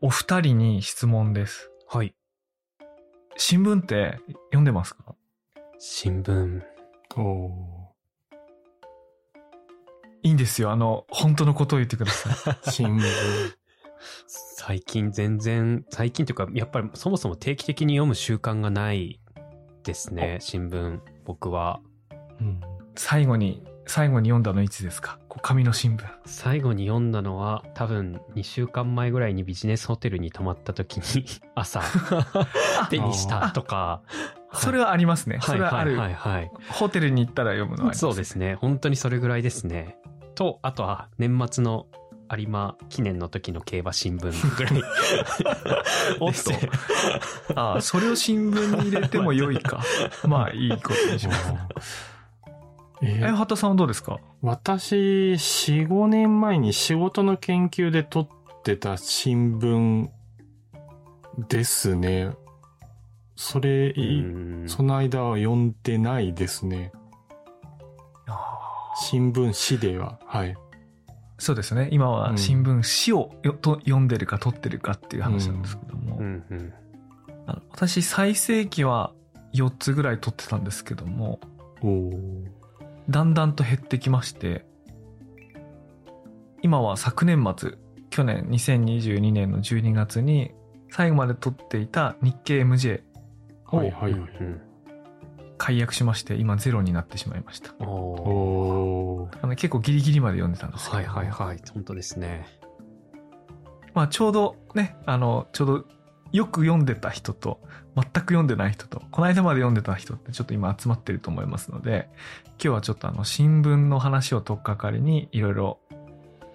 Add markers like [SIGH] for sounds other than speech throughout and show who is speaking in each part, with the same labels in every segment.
Speaker 1: お二人に質問です。
Speaker 2: はい。
Speaker 1: 新聞って読んでますか？
Speaker 2: 新聞。
Speaker 3: お
Speaker 1: いいんですよ。あの、本当のことを言ってください。
Speaker 3: ー [LAUGHS] 新聞。
Speaker 2: 最近全然、最近というか、やっぱりそもそも定期的に読む習慣がないですね、新聞。僕は。
Speaker 3: うん
Speaker 1: 最後に、最後に読んだのいつですか？紙の新聞。
Speaker 2: 最後に読んだのは、多分2週間前ぐらいにビジネスホテルに泊まった時に、[LAUGHS] 朝、[LAUGHS] 手にしたとか。
Speaker 1: それはありますね。それはある。
Speaker 2: はいはいはい、
Speaker 1: ホテルに行ったら読むのはあります。
Speaker 2: そうですね。本当にそれぐらいですね。と、あとは年末の有馬記念の時の競馬新聞ぐらい。[LAUGHS]
Speaker 1: おっと。ああ、それを新聞に入れても良いか。まあ、いいことにします。
Speaker 3: え
Speaker 1: え、畑さんはどうですか？
Speaker 3: 私、4、5年前に仕事の研究で撮ってた新聞ですね。それ、
Speaker 2: うん
Speaker 3: その間は読んでないですね。新聞紙では。はい。
Speaker 1: そうですね。今は新聞紙をよと読んでるか撮ってるかっていう話なんですけども。
Speaker 2: うんうん。
Speaker 1: あの私、最盛期は4つぐらい撮ってたんですけども、だんだんと減ってきまして、今は昨年末、去年2022年の12月に最後まで撮っていた日経 MJ
Speaker 3: はいはい。
Speaker 2: うんうん
Speaker 1: 解約しまして、今ゼロになってしまいました。あの結構ギリギリまで読んでたんですけど
Speaker 2: はいはいはい。本当ですね。
Speaker 1: まあちょうどね、あの、ちょうどよく読んでた人と全く読んでない人と、この間まで読んでた人ってちょっと今集まってると思いますので、今日はちょっとあの新聞の話を取っかかりにいろいろ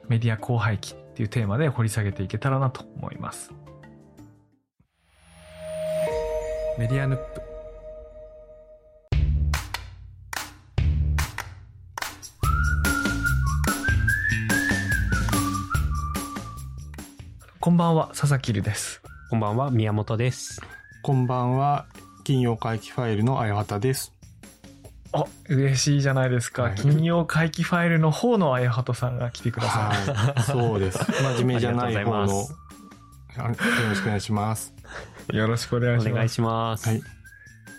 Speaker 1: メディア荒廃期っていうテーマで掘り下げていけたらなと思います。メディアヌップ。こんばんは、佐々木留です。
Speaker 2: こんばんは、宮本です。
Speaker 3: こんばんは。金曜回帰ファイルのあやはたです。
Speaker 1: あ、嬉しいじゃないですか。
Speaker 3: はい
Speaker 1: 金曜回帰ファイルの方のあやはとさんが来てください。
Speaker 3: はい。そうです。真面目じゃない
Speaker 2: ありがとう
Speaker 3: 方あよろしくお願いします。
Speaker 1: よろしくお願いします。
Speaker 2: お願いします。
Speaker 3: はい。
Speaker 1: い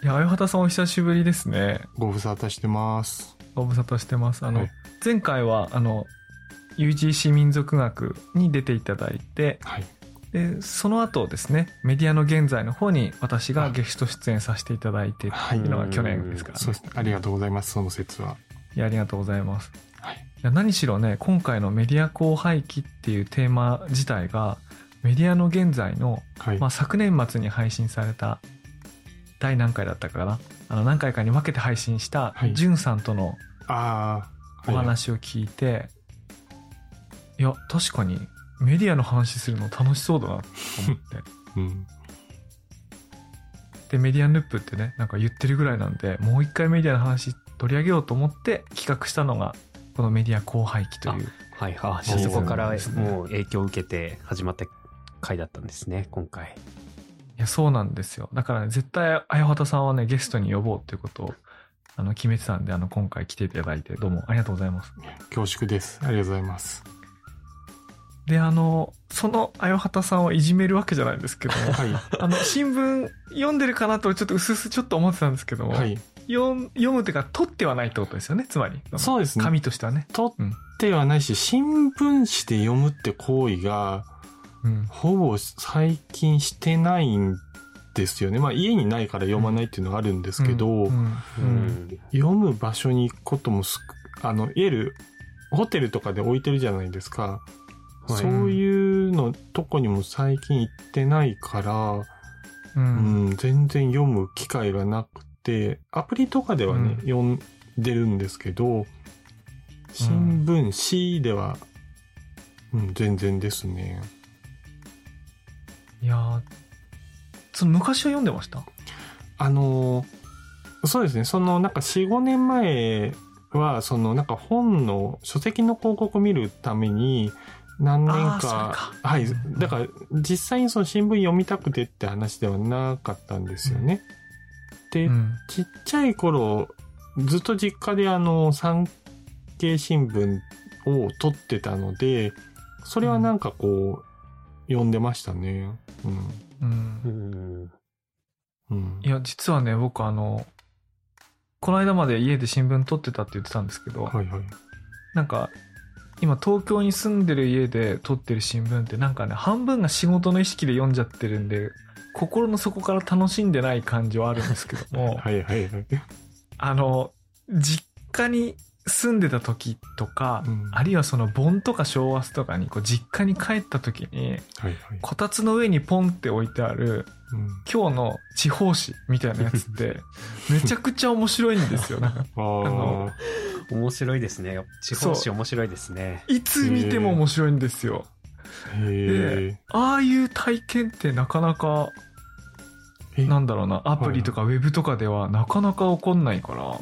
Speaker 1: や、あやはたさんお久しぶりですね。
Speaker 3: ご無沙汰してます。
Speaker 1: ご無沙汰してます。あの、
Speaker 3: はい
Speaker 1: 前回は、あの、UGC 民族学に出ていただいて、
Speaker 3: はい。
Speaker 1: で、その後ですね、メディアの現在の方に私がゲスト出演させていただいてっていうのが去年ですからね。
Speaker 3: そうですね。ありがとうございます。その説は。
Speaker 1: いや、ありがとうございます。
Speaker 3: はい。
Speaker 1: いや何しろね、今回のメディア荒廃期っていうテーマ自体が、メディアの現在の
Speaker 3: はい。
Speaker 1: まあ、昨年末に配信された第何回だったかなあの何回かに分けて配信した
Speaker 3: はい
Speaker 1: じゅんさんとの。お話を聞いて、い、や確かにメディアの話するの楽しそうだなと思って
Speaker 3: うん。
Speaker 1: でメディアヌップってねなんか言ってるぐらいなんでもう一回メディアの話取り上げようと思って企画したのがこのメディア荒廃期という
Speaker 2: はいはい。
Speaker 3: そ
Speaker 2: こからもう影響を受けて始まった回だったんですね、今回。
Speaker 1: いやそうなんですよだからね絶対あやはたさんはねゲストに呼ぼうっていうことをあの決めてたんであの今回来ていただいてどうもありがとうございます
Speaker 3: 恐縮です。ありがとうございます。
Speaker 1: で、あの、そのあよはたさんをいじめるわけじゃないんですけども、
Speaker 3: はい。
Speaker 1: あの、新聞読んでるかなとちょっと薄々ちょっと思ってたんですけども、
Speaker 3: はい。
Speaker 1: 読むっていうか、取ってはないってことですよね、つまり。
Speaker 3: そうですね。
Speaker 1: 紙としてはね。
Speaker 3: 取ってはないし、新聞紙で読むって行為が、
Speaker 1: うん。
Speaker 3: ほぼ最近してないんですよね。まあ家にないから読まないっていうのがあるんですけど、
Speaker 1: うん。うん
Speaker 2: うん。
Speaker 3: 読む場所に行くこともあの、いわゆる、ホテルとかで置いてるじゃないですか。
Speaker 2: はい
Speaker 3: そういうのとこにも最近行ってないから、
Speaker 1: う。
Speaker 3: うんん、全然読む機会がなくて、アプリとかではね、
Speaker 1: うん
Speaker 3: 読んでるんですけど、新聞紙では、うん、全然ですね。
Speaker 1: いやーその昔は読んでました？
Speaker 3: あのーそうですね、そのなんか4、5年前は、そのなんか本の書籍の広告を見るために、何年か、
Speaker 1: か
Speaker 3: はい
Speaker 1: うん。
Speaker 3: だから、実際にその新聞読みたくてって話ではなかったんですよね。で、
Speaker 1: うん。
Speaker 3: ちっちゃい頃、ずっと実家であの、産経新聞を取ってたので、それはなんかこう、読んでましたね。うん。
Speaker 1: うん
Speaker 2: う。ん。
Speaker 3: うん
Speaker 1: い。や、実はね、僕あの、この間まで家で新聞撮ってたって言ってたんですけど、
Speaker 3: はいはい。
Speaker 1: なんか、今東京に住んでる家で撮ってる新聞ってなんかね、半分が仕事の意識で読んじゃってるんで、心の底から楽しんでない感じはあるんですけども、[LAUGHS]
Speaker 3: はいはいはい。
Speaker 1: あの、実家に住んでた時とか、
Speaker 3: うん
Speaker 1: あるいはその盆とか正月とかにこう実家に帰った時に、
Speaker 3: はいはい。
Speaker 1: こたつの上にポンって置いてある
Speaker 3: うん
Speaker 1: 今日の地方紙みたいなやつって、[LAUGHS] めちゃくちゃ面白いんですよ。なんか
Speaker 3: あ
Speaker 1: の
Speaker 3: あ。
Speaker 2: 面白いですね。地方紙面白いですね。
Speaker 1: いつ見ても面白いんですよ。
Speaker 3: へえ。
Speaker 1: ああいう体験ってなかなか、
Speaker 3: え？
Speaker 1: なんだろうな、アプリとかウェブとかではなかなか起こんないから、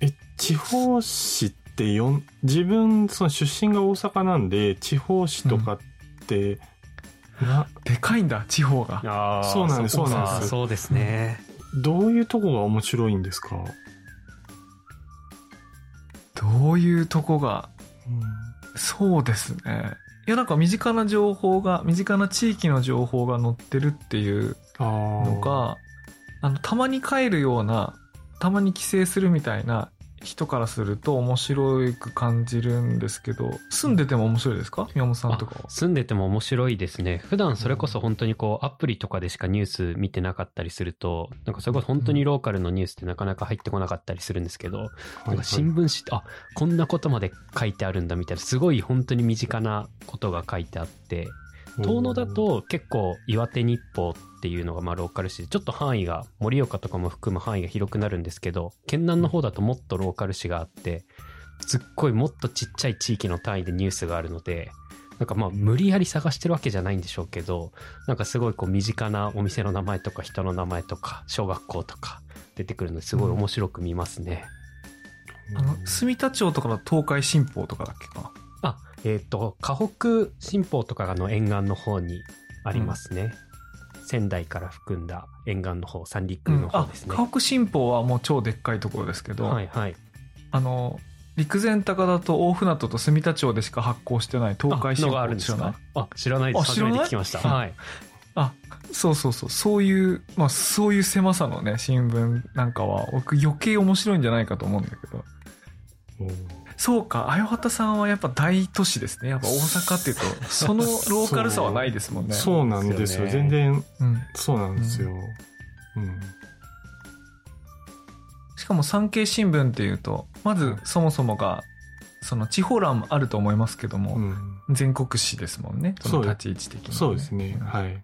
Speaker 3: え、地方紙ってよん、自分、その出身が大阪なんで、地方紙とかって、な、
Speaker 1: でかいんだ、地方が。
Speaker 3: そうなんです
Speaker 2: か
Speaker 3: そうなんです
Speaker 2: そうですね。
Speaker 3: どういうとこが面白いんですか？
Speaker 1: どういうとこが、
Speaker 3: うん
Speaker 1: そうですね。いや、なんか身近な情報が、身近な地域の情報が載ってるっていうのが、あの、たまに帰るような、たまに帰省するみたいな人からすると面白く感じるんですけど、住んでても面白いですか？宮本さんとかは。
Speaker 2: 住んでても面白いですね。普段それこそ本当にこう、アプリとかでしかニュース見てなかったりすると、なんかそれこそ本当にローカルのニュースってなかなか入ってこなかったりするんですけど、なんか新聞紙って、あ、こんなことまで書いてあるんだみたいな、すごい本当に身近なことが書いてあって、遠野だ、と結構岩手日報っていうのがまあローカル紙でちょっと範囲が盛岡とかも含む範囲が広くなるんですけど県南の方だともっとローカル紙があってすっごいもっとちっちゃい地域の単位でニュースがあるのでなんかまあ無理やり探してるわけじゃないんでしょうけどなんかすごいこう身近なお店の名前とか人の名前とか小学校とか出てくるのですごい面白く見ますね。
Speaker 1: あの、住田町とかの東海新報とかだっけかな？
Speaker 2: あ、えっ、と、河北新報とかの沿岸の方にありますね。仙台から含んだ沿岸の方、三陸の方
Speaker 1: あ
Speaker 2: ですね。
Speaker 1: 河北新報はもう超でっかいところですけど、
Speaker 2: はいはい。
Speaker 1: あの、陸前高田と大船渡と住田町でしか発行してない東海新報
Speaker 2: があるんですか？あ、知らないです。初めて聞きました。はい。
Speaker 1: あ、そうそうそう。そういう、まあそういう狭さのね、新聞なんかは、僕余計面白いんじゃないかと思うんだけど。そうか、あよはたさんはやっぱ大都市ですね。やっぱ大阪っていうと、そのローカルさはないですもんね。
Speaker 3: そうなんですよ。全然、
Speaker 1: うん。
Speaker 3: そうなんですよ。うん。
Speaker 1: しかも産経新聞っていうと、まずそもそもが、その地方欄もあると思いますけども、
Speaker 3: うん
Speaker 1: 全国紙ですもんね。その立ち位置的に、
Speaker 3: そうですね。
Speaker 1: うん
Speaker 3: はい。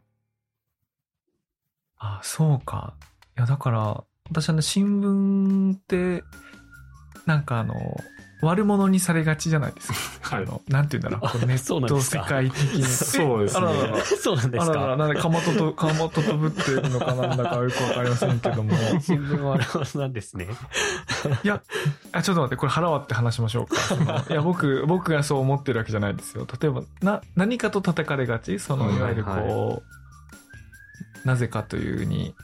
Speaker 1: あ、そうか。いや、だから、私はね、新聞って、なんかあの、悪者にされがちじゃないですか。
Speaker 3: はい
Speaker 1: あの、なんて言うんだろう。ネット世界的に。
Speaker 3: そうですね
Speaker 1: あららら。
Speaker 2: そうなんです
Speaker 1: あらら。なんで、かまとと、[LAUGHS] かまととぶってるのかなんだかよくわかりませんけども。[LAUGHS]
Speaker 2: 新聞はあれなんですね。
Speaker 1: いや、あ、ちょっと待って、これ腹割って話しましょうか。[LAUGHS] いや、僕、僕がそう思ってるわけじゃないですよ。例えば、な、何かと叩かれがち？その、
Speaker 3: うん
Speaker 1: いわゆるこう、
Speaker 2: はい
Speaker 1: なぜかというに、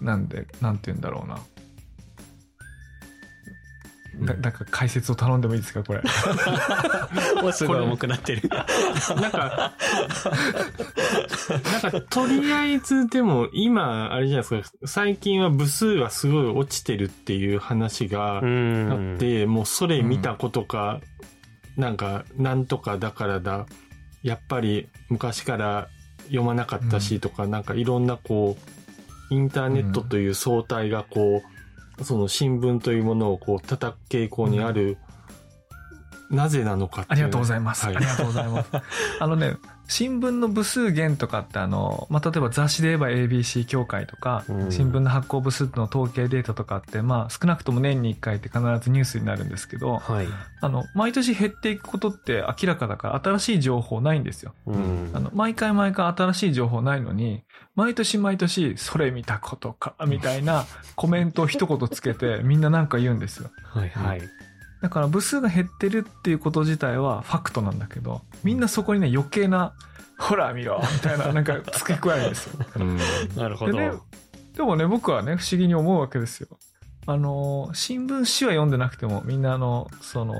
Speaker 1: なんで、なんて言うんだろうな。だなんか解説を頼んでもいいですかこれ？
Speaker 2: おすごい重くなってる。
Speaker 3: なんか、なんか、とりあえずでも、今、あれじゃないですか、最近は部数がすごい落ちてるっていう話が
Speaker 2: うん
Speaker 3: あって、もうそれ見たことか、なんか、なんとかだからだ、やっぱり昔から読まなかったしとか、なんかいろんなこう、インターネットという総体がこう、その新聞というものをこう叩く傾向にある、なぜなのかっていう
Speaker 1: ありがとうございます。
Speaker 3: はい
Speaker 1: ありがとうございます。あのね、新聞の部数減とかってあの、まあ、例えば雑誌で言えば ABC 協会とか、
Speaker 2: うん
Speaker 1: 新聞の発行部数の統計データとかって、まあ少なくとも年に1回って必ずニュースになるんですけど、
Speaker 2: はい。
Speaker 1: あの、毎年減っていくことって明らかだから新しい情報ないんですよ。
Speaker 2: うん
Speaker 1: あの、毎回毎回新しい情報ないのに、毎年毎年、それ見たことか、みたいなコメントを一言つけて、みんななんか言うんですよ。
Speaker 2: はいはい。
Speaker 1: だから部数が減ってるっていうこと自体はファクトなんだけど、みんなそこにね余計な、ほら見ろみたいな [LAUGHS] なんか付け加えるんですよ。
Speaker 3: うん
Speaker 2: なるほ
Speaker 1: でね
Speaker 2: ど。、
Speaker 1: でもね、僕はね、不思議に思うわけですよ。あの、新聞紙は読んでなくても、みんなあの、その、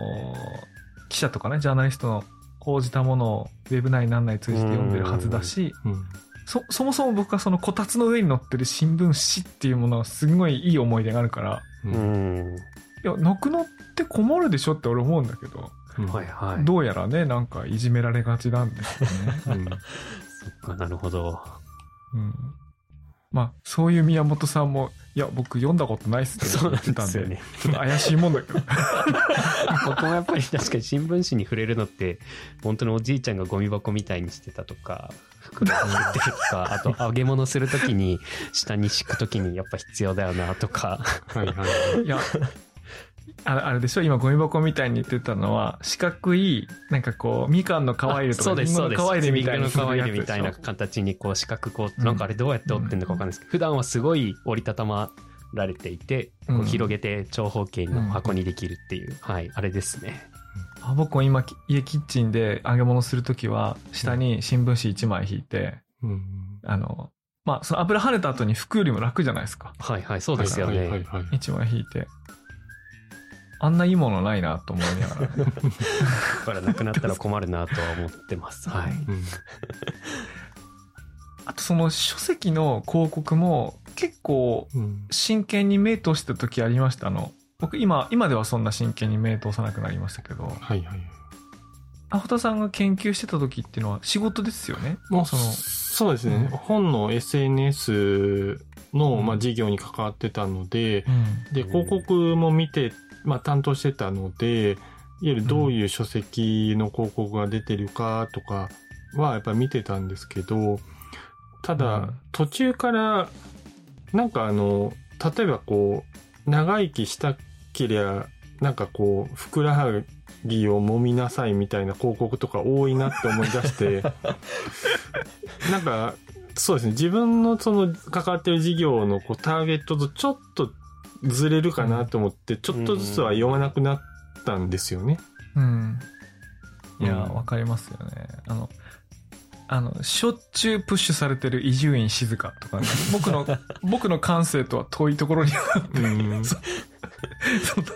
Speaker 1: 記者とかね、ジャーナリストの報じたものをウェブ内なん内通じて読んでるはずだし、
Speaker 3: うん。
Speaker 1: そ、そもそも僕はそのこたつの上に載ってる新聞紙っていうものはすごいいい思い出があるから、
Speaker 3: う。
Speaker 2: うんん。
Speaker 1: いや、なくなって困るでしょって俺思うんだけど、
Speaker 3: うん
Speaker 2: はいはい。
Speaker 1: どうやらね、なんかいじめられがちなんですよね。
Speaker 3: うん。
Speaker 2: そっか、なるほど。
Speaker 1: うん。まあ、そういう宮本さんも、いや、僕読んだことないっすって
Speaker 2: そうなん
Speaker 1: 言ってたんで、
Speaker 2: ですよね。
Speaker 1: ちょっと怪しいもんだけど。[LAUGHS]
Speaker 2: 僕もやっぱり確かに新聞紙に触れるのって、本当におじいちゃんがゴミ箱みたいにしてたとか、袋に入れてるとか、[LAUGHS] あと揚げ物するときに、下に敷くときにやっぱ必要だよなとか。
Speaker 3: はいはい。
Speaker 1: いや、あれあれでしょ？今ゴミ箱みたいに言ってたのは、四角い、なんかこう、みかんの皮入れとか、
Speaker 2: そうです、そうです。
Speaker 1: リンゴの皮入れみたいな。
Speaker 2: みたいな形にこう四角こう、なんかあれどうやって折ってんのかわかんないですけど、普段はすごい折りたたまられていて、こ
Speaker 1: うん
Speaker 2: う広げて長方形の箱にできるっていう、はい、あれですね。
Speaker 1: あ僕も今、家キッチンで揚げ物するときは、下に新聞紙1枚引いて、
Speaker 3: うん。
Speaker 1: あの、まあ、その油跳ねた後に拭くよりも楽じゃないですか。
Speaker 2: はいはい、そうですよね。
Speaker 3: はいはいはいはい。
Speaker 1: 1枚引いて。あんないいものないなと思いながら。
Speaker 2: だからなくなったら困るなとは思ってます。はい。
Speaker 3: うん
Speaker 1: あとその書籍の広告も結構
Speaker 3: うん。
Speaker 1: 真剣に目通した時ありました。あの、僕今、今ではそんな真剣に目通さなくなりましたけど、
Speaker 3: はいはい。
Speaker 1: アホタさんが研究してた時っていうのは仕事ですよね？
Speaker 3: もう
Speaker 1: その、
Speaker 3: そうですね、
Speaker 1: うん
Speaker 3: 本の SNS の、
Speaker 1: うん
Speaker 3: まあ、事業に関わってたので、
Speaker 1: うん。
Speaker 3: で、広告も見て、まあ、担当してたので、いわゆるどういう書籍の広告が出てるかとかはやっぱ見てたんですけど、ただ、
Speaker 1: うん。
Speaker 3: 途中から、なんかあの、例えばこう、長生きしたけりゃ、なんかこう、ふくらはぎを揉みなさいみたいな広告とか多いなって思い出して、[LAUGHS] なんか、そうですね、自分のその関わってる事業のこうターゲットとちょっとずれるかなと思って、ちょっとずつは読まなくなったんですよね。
Speaker 1: うん。いや、
Speaker 3: うん
Speaker 1: わかりますよね。あの、あの、しょっちゅうプッシュされてる伊集院静香とかね、[LAUGHS] 僕の、僕の感性とは遠いところにあって、
Speaker 3: うん
Speaker 1: そその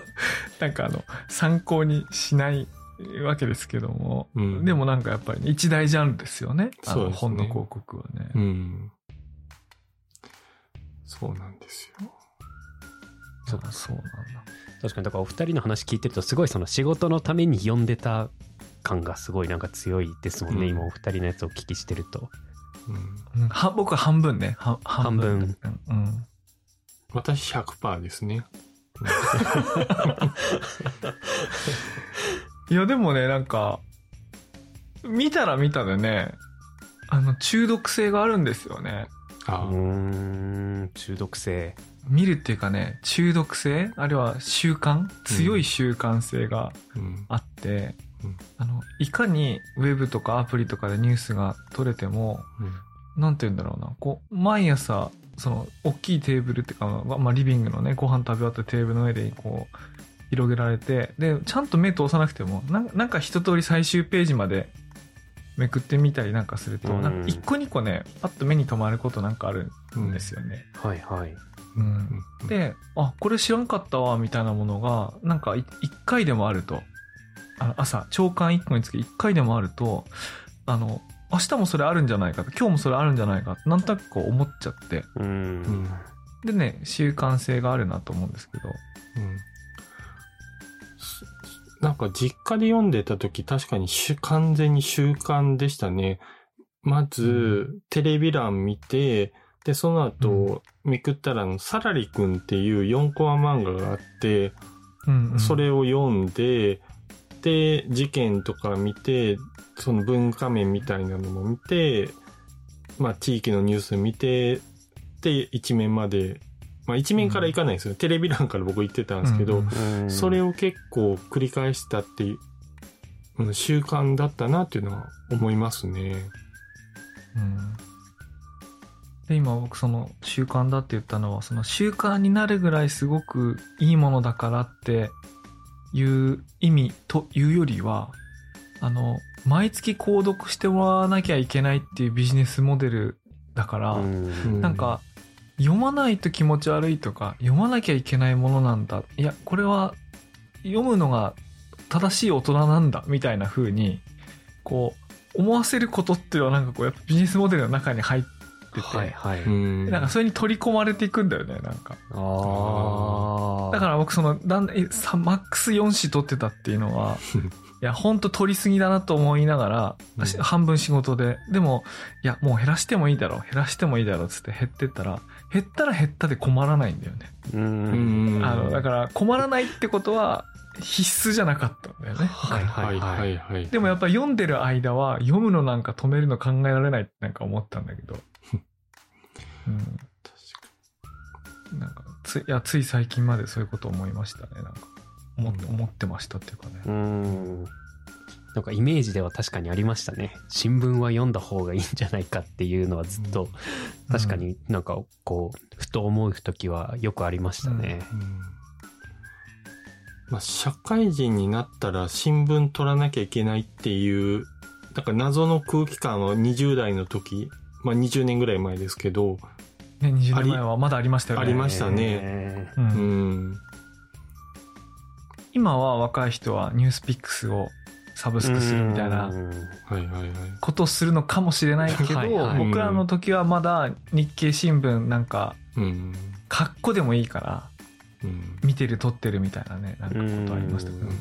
Speaker 1: なんかあの、参考にしないわけですけども、
Speaker 3: うん
Speaker 1: でもなんかやっぱり、ね、一大ジャンルですよね。
Speaker 3: そう
Speaker 1: 本の広告はね。
Speaker 3: うん。そうなんですよ。
Speaker 1: そうそうなんだ。
Speaker 2: 確かに、だからお二人の話聞いてると、すごいその仕事のために読んでた感がすごいなんか強いですもんね。
Speaker 3: うん
Speaker 2: 今お二人のやつをお聞きしてると。
Speaker 3: うん、
Speaker 1: うんは僕は半分ね。は半分。うん。
Speaker 3: 私100%ですね。[LAUGHS]
Speaker 1: いや、でもね、なんか、見たら見たでね、あの、中毒性があるんですよね。
Speaker 3: あ
Speaker 2: うーん、中毒性。
Speaker 1: 見るっていうかね、中毒性あるいは習慣強い習慣性が
Speaker 3: うん。
Speaker 1: あって、
Speaker 3: うん
Speaker 1: あの、いかにウェブとかアプリとかでニュースが取れても、なんて言うんだろうな、こう、毎朝、その、大きいテーブルっていうか、ままあ、リビングのね、ご飯食べ終わったテーブルの上で、こう、広げられて、で、ちゃんと目通さなくても、なんか一通り最終ページまでめくってみたりなんかすると、
Speaker 2: うん
Speaker 1: なんか一個二個ね、パッと目に留まることなんかあるんですよね。
Speaker 2: はいはい。
Speaker 1: で、あ、これ知らんかったわ、みたいなものが、なんかい一回でもあると、あの朝、朝刊一個につき一回でもあると、あの、明日もそれあるんじゃないかと、今日もそれあるんじゃないかって、なんとなくこう思っちゃって、
Speaker 2: う
Speaker 3: ん。
Speaker 2: ん。
Speaker 1: でね、習慣性があるなと思うんですけど、
Speaker 3: うん。すなんか実家で読んでた時確かに完全に習慣でしたね。まず、テレビ欄見て、で、その後、めくったらサラリくんっていう4コマ漫画があって、
Speaker 1: うん、うん
Speaker 3: それを読んで、で、事件とか見て、その文化面みたいなのも見て、まあ地域のニュース見て、で、一面まで、まあ一面から行かないんですよ。テレビ欄から僕行ってたんですけど、
Speaker 1: うん
Speaker 2: うん
Speaker 3: それを結構繰り返したっていう、うん習慣だったなっていうのは思いますね。
Speaker 1: うんで今僕その習慣だって言ったのはその習慣になるぐらいすごくいいものだからっていう意味というよりはあの毎月購読してもらわなきゃいけないっていうビジネスモデルだから、
Speaker 2: うん。
Speaker 1: なんか読まないと気持ち悪いとか読まなきゃいけないものなんだ。いやこれは読むのが正しい大人なんだみたいな風にこう、思わせることっていうのはなんかこう、やっぱビジネスモデルの中に入ってて、
Speaker 2: はいはい。
Speaker 3: うん
Speaker 1: なんかそれに取り込まれていくんだよね、なんか。
Speaker 2: ああ。
Speaker 1: だから僕その、だんだん、えさマックス4子取ってたっていうのは、[LAUGHS] いや、ほんと取りすぎだなと思いながら、
Speaker 3: うん
Speaker 1: し半分仕事で、でも、いや、もう減らしてもいいだろう、減らしてもいいだろうっつって減ってったら、減ったら減ったで困らないんだよね。
Speaker 2: う。
Speaker 3: うんん
Speaker 1: あの、だから困らないってことは必須じゃなかったんだよね。
Speaker 2: はいは
Speaker 3: はいい
Speaker 2: は。
Speaker 3: はいいはい。
Speaker 1: でもやっぱ読んでる間は読むのなんか止めるの考えられないってなんか思ったんだけど。うん。なんか、つい、いや、つい最近までそういうこと思いましたね。なんか、思っ
Speaker 3: うん
Speaker 1: 思ってましたっていうかね。
Speaker 2: うん。なんかイメージでは確かにありましたね。新聞は読んだ方がいいんじゃないかっていうのはずっと、確かになんかこう、ふと思う時はよくありましたね。
Speaker 3: うんまあ、社会人になったら新聞取らなきゃいけないっていう、なんか謎の空気感は20代の時、まあ20年ぐらい前ですけど、
Speaker 1: ね、20年前はまだありましたよね。
Speaker 3: ありましたね
Speaker 2: ね
Speaker 1: う。
Speaker 3: うんん。
Speaker 1: 今は若い人はニュースピックスをサブスクするみたいな。ことをするのかもしれないけど、僕らの時はまだ日経新聞なんか、
Speaker 3: うん。
Speaker 1: カッコでもいいから、
Speaker 3: うん。
Speaker 1: 見てる撮ってるみたいなね、なんかことありましたけどね。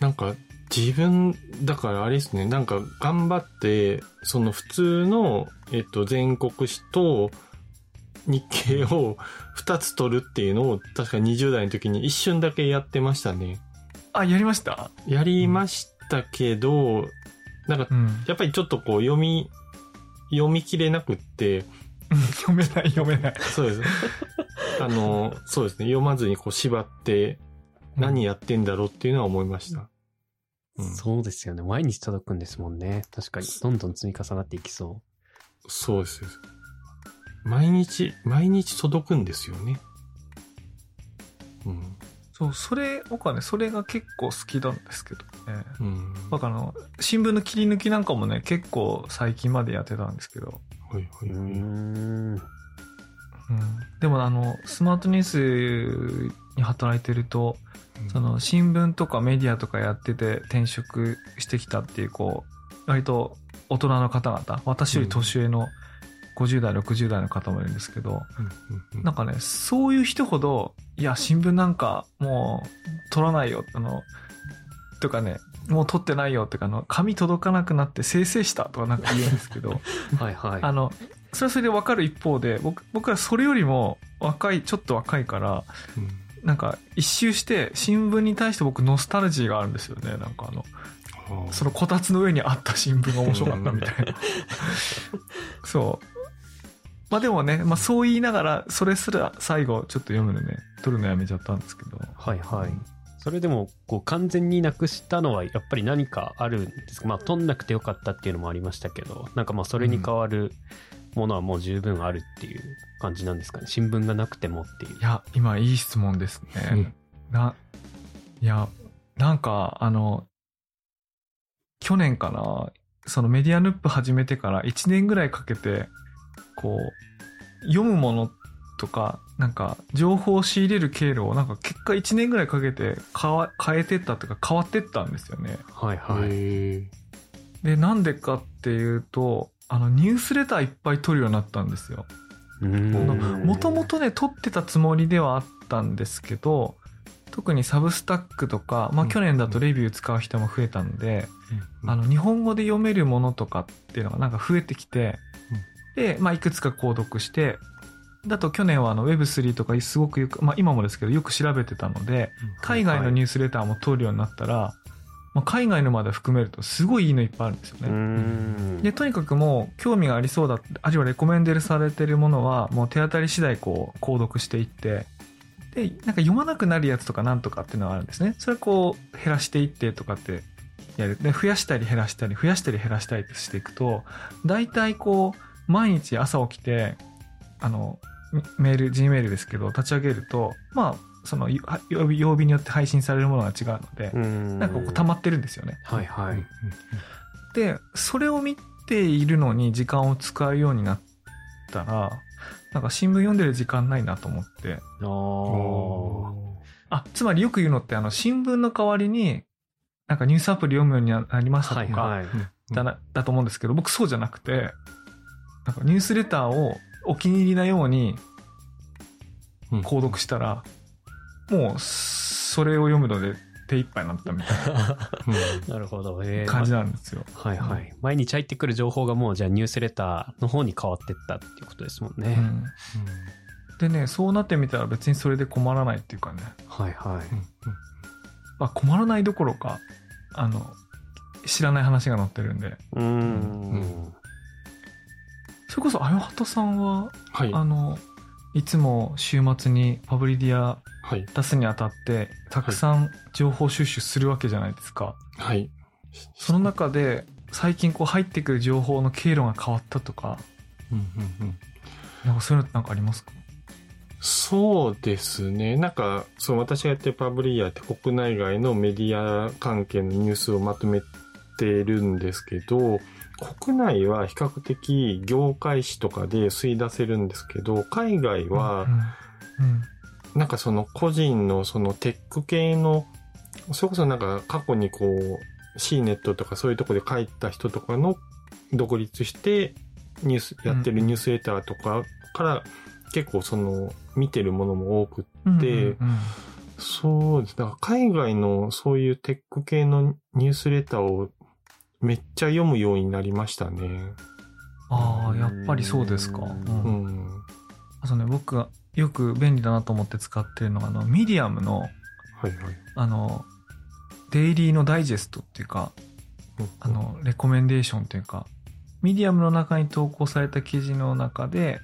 Speaker 3: なんか自分、だからあれですね、なんか頑張って、その普通の、えっと、全国紙と日経を [LAUGHS] 2つ取るっていうのを確か20代の時に一瞬だけやってましたね。
Speaker 1: あ、やりました？
Speaker 3: やりましたけど、なんか
Speaker 1: うん。
Speaker 3: やっぱりちょっとこう読み、読み切れなくって、[LAUGHS]
Speaker 1: 読めない読めない。
Speaker 3: そうです。[LAUGHS] あの、そうですね、読まずにこう縛って何やってんだろうっていうのは思いました。うん
Speaker 2: そうですよね。毎日届くんですもんね。確かに。どんどん積み重なっていきそ
Speaker 3: そうです。毎日、毎日届くんですよね。うん。
Speaker 1: そう、それ、僕はね、それが結構好きなんですけどね。
Speaker 3: うん。
Speaker 1: なんかあの、新聞の切り抜きなんかもね、結構最近までやってたんですけど、
Speaker 3: はいは
Speaker 2: う。
Speaker 3: い。う
Speaker 2: ん。
Speaker 1: でもあの、スマートニュースに働いてると、その新聞とかメディアとかやってて転職してきたっていうこう割と大人の方々私より年上の50代60代の方もいるんですけどなんかねそういう人ほどいや新聞なんかもう取らないよあのとかねもう取ってないよってかあの紙届かなくなって生成したとかなんか言うんですけど [LAUGHS]
Speaker 2: はいはい。
Speaker 1: あのそれはそれで分かる一方で僕僕はそれよりも若いちょっと若いから
Speaker 3: うん
Speaker 1: なんか一周して新聞に対して僕ノスタルジーがあるんですよね。なんかあの、そのこたつの上にあった新聞が面白かったみたいな。[LAUGHS] そう。まあでもね、まあそう言いながら、それすら最後ちょっと読むのね、取るのやめちゃったんですけど。
Speaker 2: はいはい。それでも、こう、完全になくしたのは、やっぱり何かあるんですか？まあ、取んなくてよかったっていうのもありましたけど、なんかまあ、それに代わるものはもう十分あるっていう感じなんですかね。新聞がなくてもっていう
Speaker 1: い。や、今いい質問ですね。
Speaker 3: うん
Speaker 1: な、いや、なんかあの、去年かな、そのメディアヌップ始めてから1年ぐらいかけて、こう、読むものとか、なんか、情報を仕入れる経路を、なんか結果1年ぐらいかけて変わ変えてったというか変わってったんですよね。
Speaker 2: はいはい。
Speaker 3: へ
Speaker 1: で、なんでかっていうと、あの、ニュースレターいっぱい取るようになったんですよ。もともとね、取ってたつもりではあったんですけど、特にサブスタックとか、まあ
Speaker 3: うん。
Speaker 1: 去年だとレビュー使う人も増えたんで、
Speaker 3: ー
Speaker 1: あの、日本語で読めるものとかっていうのがなんか増えてきて、で、まあいくつか購読して、だと去年はあの Web3 とかすごくよく、まあ今もですけどよく調べてたので、海外のニュースレターも取るようになったら、まあ、海外のまで含めるとすごいいいのいっぱいあるんですよ
Speaker 2: う
Speaker 1: ね。
Speaker 2: ん。
Speaker 1: で、とにかくもう興味がありそうだ、あるいはレコメンデルされてるものはもう手当たり次第こう購読していって、で、なんか読まなくなるやつとかなんとかっていうのがあるんですね。それこう減らしていってとかってやる。で、増やしたり減らしたり、増やしたり減らしたりしていくと、大体こう、毎日朝起きて、あの、メール、G メールですけど、立ち上げると、まあ、その、は曜日によって配信されるものが違うので、
Speaker 2: うん。
Speaker 1: なんかこう溜まってるんですよね。
Speaker 2: はいはい。
Speaker 1: で、それを見ているのに時間を使うようになったら、なんか新聞読んでる時間ないなと思って。
Speaker 2: あ
Speaker 1: つまりよく言うのって、あの、新聞の代わりに、なんかニュースアプリ読むようになりましたとか。だなだと思うんですけど、僕そうじゃなくて、なんかニュースレターをお気に入りなように
Speaker 3: うん
Speaker 1: 購読したら、もうそれを読むので手一杯になったみたい [LAUGHS]
Speaker 3: うん
Speaker 2: なるほど。えー
Speaker 1: な感じなんですよ。
Speaker 2: はいはい。毎日入ってくる情報がもうじゃあニュースレターの方に変わってったっていうことですもんね。
Speaker 1: うんでね、そうなってみたら別にそれで困らないっていうかね、
Speaker 2: はいはい。
Speaker 3: うん
Speaker 1: まあ、困らないどころか、あの、知らない話が載ってるんで、
Speaker 2: うーん。
Speaker 1: それこそ、あよはたさんは、
Speaker 3: はい。
Speaker 1: あの、いつも週末にパブリディア
Speaker 3: はい。
Speaker 1: 出すにあたって、たくさん情報収集するわけじゃないですか。
Speaker 3: はい。
Speaker 1: その中で、最近こう入ってくる情報の経路が変わったとか、
Speaker 3: うんうんうん
Speaker 1: なんかそういうのってなんかありますか？
Speaker 3: そうですね。なんか、その私がやってるパブリアって国内外のメディア関係のニュースをまとめてるんですけど、国内は比較的業界誌とかで吸い出せるんですけど、海外はなんかその個人のそのテック系の、それこそなんか過去にこう、C ネットとかそういうとこで書いた人とかの独立してニュース、やってるニュースレターとかから結構その見てるものも多く
Speaker 1: うん
Speaker 3: で
Speaker 1: うんうん。
Speaker 3: そうです。だから海外のそういうテック系のニュースレターをめっちゃ読むようになりましたね。
Speaker 1: ああ、やっぱりそうですか。
Speaker 2: う
Speaker 1: うん
Speaker 3: うん。
Speaker 1: あとね、僕がよく便利だなと思って使ってるのが、あの、ミディアムの、
Speaker 3: はいはい。
Speaker 1: あの、デイリーのダイジェストっていうか、
Speaker 3: うん
Speaker 1: あ、の、レコメンデーションっていうか、ミディアムの中に投稿された記事の中で、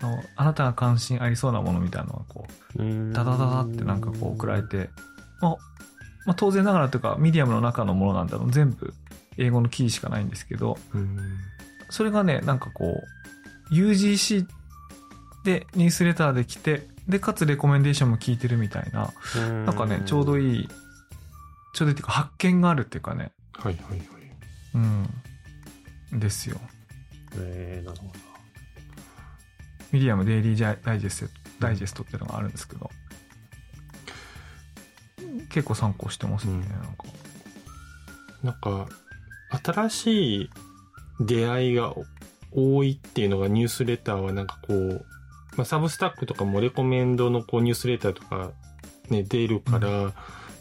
Speaker 1: あのあなたが関心ありそうなものみたいなのがこう、
Speaker 2: うん
Speaker 1: ダダダダってなんかこう送られて、まあ、まあ当然ながらというか、ミディアムの中のものなんだろう。全部英語の記事しかないんですけど、
Speaker 3: うん。
Speaker 1: それがね、なんかこう、UGC でニュースレターで来て、で、かつレコメンデーションも聞いてるみたいな、なんかね、ちょうど
Speaker 2: い。
Speaker 1: いい、ちょうどいいっていうか発見があるっていうかね、
Speaker 3: はいはいはい。
Speaker 1: うん、ですよ。
Speaker 2: えー、なるほど。
Speaker 1: ミディアムデイリージャダイジェスト、ダイジェストっていうのがあるんですけど、結構参考してますね、
Speaker 3: うん
Speaker 1: なんか。
Speaker 3: なんか、新しい出会いが多いっていうのがニュースレターはなんかこう、まあ、サブスタックとかもレコメンドのこうニュースレターとかね、出るから、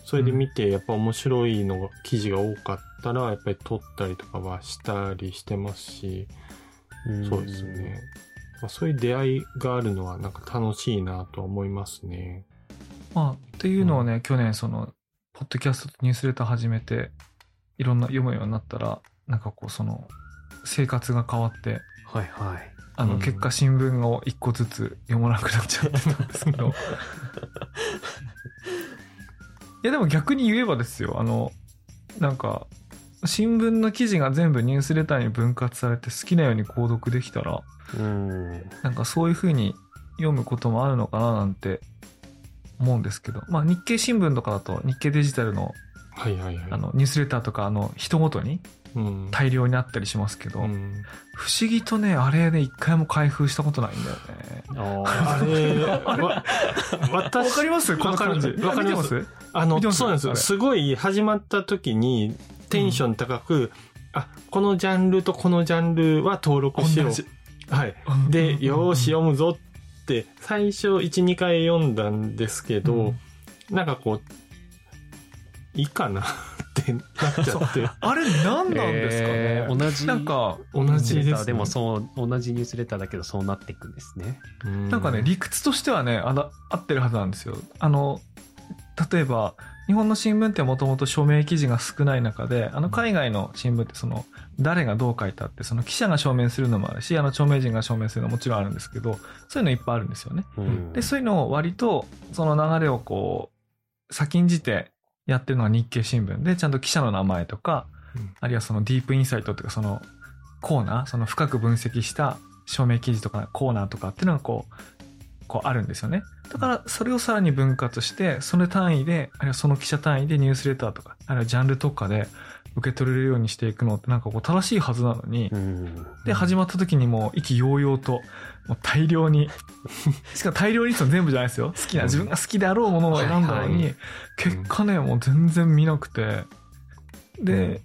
Speaker 3: それで見てやっぱ面白いのが、記事が多かったら、やっぱり撮ったりとかはしたりしてますし、そうですね。まあ、そういう出会いがあるのはなんか楽しいなとは思いますね。
Speaker 1: まあ、っていうのをね、去年その、ポッドキャストとニュースレター始めて、いろんな読むようになったら、なんかこうその、生活が変わって、
Speaker 2: はいはい。
Speaker 1: あの、
Speaker 3: うん
Speaker 1: 結果新聞を一個ずつ読まなくなっちゃってたんですけど。[LAUGHS] いや、でも逆に言えばですよ、あの、なんか、新聞の記事が全部ニュースレターに分割されて好きなように購読できたら、
Speaker 2: うん。
Speaker 1: なんかそういう風に読むこともあるのかななんて思うんですけど、まあ日経新聞とかだと日経デジタルの
Speaker 3: はいはいはい。
Speaker 1: あのニュースレターとかあの人ごとに
Speaker 3: うん、
Speaker 1: 大量にあったりしますけど、
Speaker 3: うん
Speaker 1: 不思議とね、あれね、一回も開封したことないんだよね。
Speaker 2: あ
Speaker 3: あれ、わ、[LAUGHS]
Speaker 1: かります？この感じ。
Speaker 3: わかります？あのそうなんですよ。すごい始まった時にテンション高く、あ、このジャンルとこのジャンルは登録しよう。はい。
Speaker 1: うん
Speaker 3: で、
Speaker 1: うん
Speaker 3: よーし読むぞって、最初1、2回読んだんですけど、
Speaker 1: うん
Speaker 3: なんかこう、いいかなってなっちゃって。[LAUGHS]
Speaker 1: あれ何なんですかね、
Speaker 2: えー同じ
Speaker 1: なんか、
Speaker 3: 同じです、ね。
Speaker 2: ニュースレターでもそう、同じニュースレターだけどそうなっていくんですね。
Speaker 3: うん
Speaker 1: なんかね、理屈としてはね、あだ合ってるはずなんですよ。あの、例えば、日本の新聞ってもともと署名記事が少ない中で、あの海外の新聞ってその、誰がどう書いたって、その記者が証明するのもあるし、あの著名人が証明するのももちろんあるんですけど、そういうのいっぱいあるんですよね。
Speaker 2: うん
Speaker 1: で、そういうのを割と、その流れをこう、先んじてやってるのが日経新聞で、ちゃんと記者の名前とか、
Speaker 3: うん
Speaker 1: あるいはそのディープインサイトというか、そのコーナー、その深く分析した証明記事とかコーナーとかっていうのがこう、こうあるんですよね。だから、それをさらに分割して、その単位で、あるいはその記者単位でニュースレターとか、あるいはジャンル特化で受け取れるようにしていくのってなんかこう正しいはずなのに、
Speaker 2: うん。
Speaker 1: で、始まった時にもう意気揚々と、もう大量に、[LAUGHS] しかも大量にって言うの全部じゃないですよ。好きな、自分が好きであろうものを選んだのに、
Speaker 3: はいはい
Speaker 1: 結果ね、もう全然見なくて、で、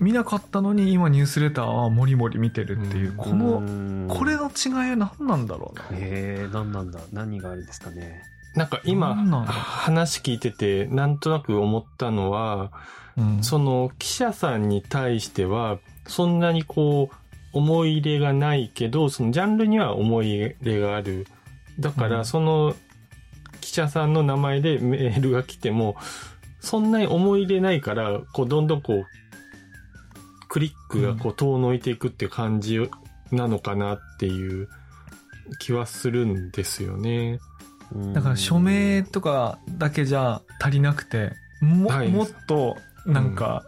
Speaker 1: 見なかったのに今ニュースレターはもりもり見てるっていう、
Speaker 3: うん
Speaker 1: この、
Speaker 2: の
Speaker 1: これの違いは何なんだろうな。
Speaker 2: へえ、何なんだ何があるんですかね？
Speaker 3: なんか今話聞いててなんとなく思ったのは
Speaker 1: うん
Speaker 3: その記者さんに対してはそんなにこう思い入れがないけどそのジャンルには思い入れがある。だか
Speaker 1: うん。
Speaker 3: らその記者さんの名前でメールが来てもそんなに思い入れないからこうどんどんこうクリックがこう遠のいていくっていう感じなのかなっていう気はするんですよね。
Speaker 1: だから署名とかだけじゃ足りなくて、も,、
Speaker 3: はい。
Speaker 1: もっとなんか、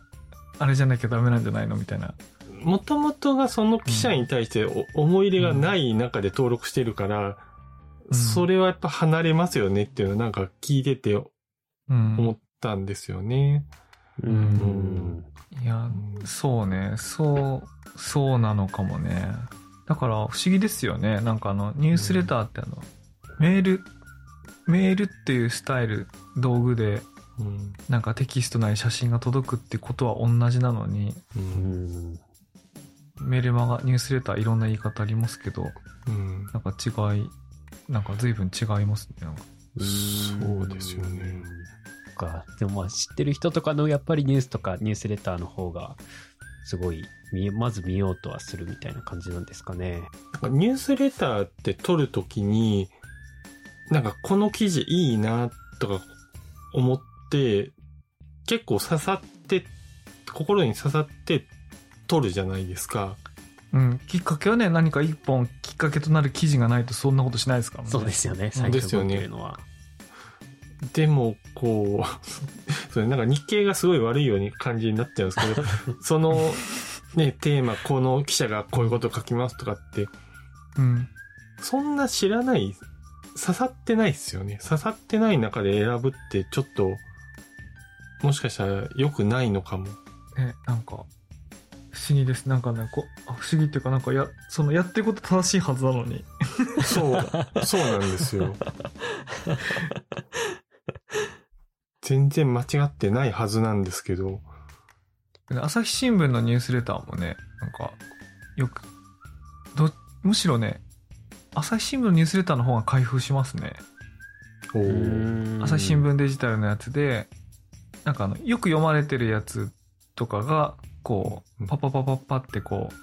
Speaker 1: あれじゃなきゃダメなんじゃないのみたいな。
Speaker 3: もともとがその記者に対してお思い入れがない中で登録してるから、
Speaker 1: うん
Speaker 3: それはやっぱ離れますよねっていうのをなんか聞いてて
Speaker 1: うん。
Speaker 3: 思ったんですよね。
Speaker 2: う
Speaker 3: うん
Speaker 2: ん。
Speaker 1: いや、そうね、そう、そうなのかもね。だから不思議ですよね。なんかあの、ニュースレターってあの、メール、メールっていうスタイル、道具で、
Speaker 3: うん
Speaker 1: なんかテキストなり写真が届くってことは同じなのに、
Speaker 3: う
Speaker 2: うんん。
Speaker 1: メルマガ、ニュースレターいろんな言い方ありますけど、
Speaker 3: うん
Speaker 1: なんか違い、なんか随分違いますね。なんか
Speaker 3: そうですよね。
Speaker 2: か。でもまあ知ってる人とかのやっぱりニュースとかニュースレターの方がすごい見まず見ようとはするみたいな感じなんですかね。
Speaker 3: なんかニュースレターって撮るときに、なんかこの記事いいなとか思って、結構刺さって、心に刺さって撮るじゃないですか。
Speaker 1: うん、きっかけはね、何か一本きっかけとなる記事がないとそんなことしないですからね。
Speaker 2: そうですよね。最初動い
Speaker 3: ですよね
Speaker 2: てるのは。
Speaker 3: でも、こう、[LAUGHS] それなんか日経がすごい悪いように感じになっちゃうんですけど、[LAUGHS] その、ね、テーマ、この記者がこういうこと書きますとかって、
Speaker 1: うん。
Speaker 3: そんな知らない、刺さってないですよね。刺さってない中で選ぶってちょっと、もしかしたら良くないのかも。
Speaker 1: ね、なんか、不思議です。なんかね、こあ不思議っていうか、なんかや、そのやってること正しいはずなのに。
Speaker 3: そう、[LAUGHS] そうなんですよ。全然間違ってないはずなんですけど、
Speaker 1: 朝日新聞のニュースレターもね、なんか、よく、ど、むしろね、朝日新聞のニュースレターの方が開封しますね。朝日新聞デジタルのやつで、なんかあの、よく読まれてるやつとかが、こ
Speaker 3: う
Speaker 1: パパパパパってこう、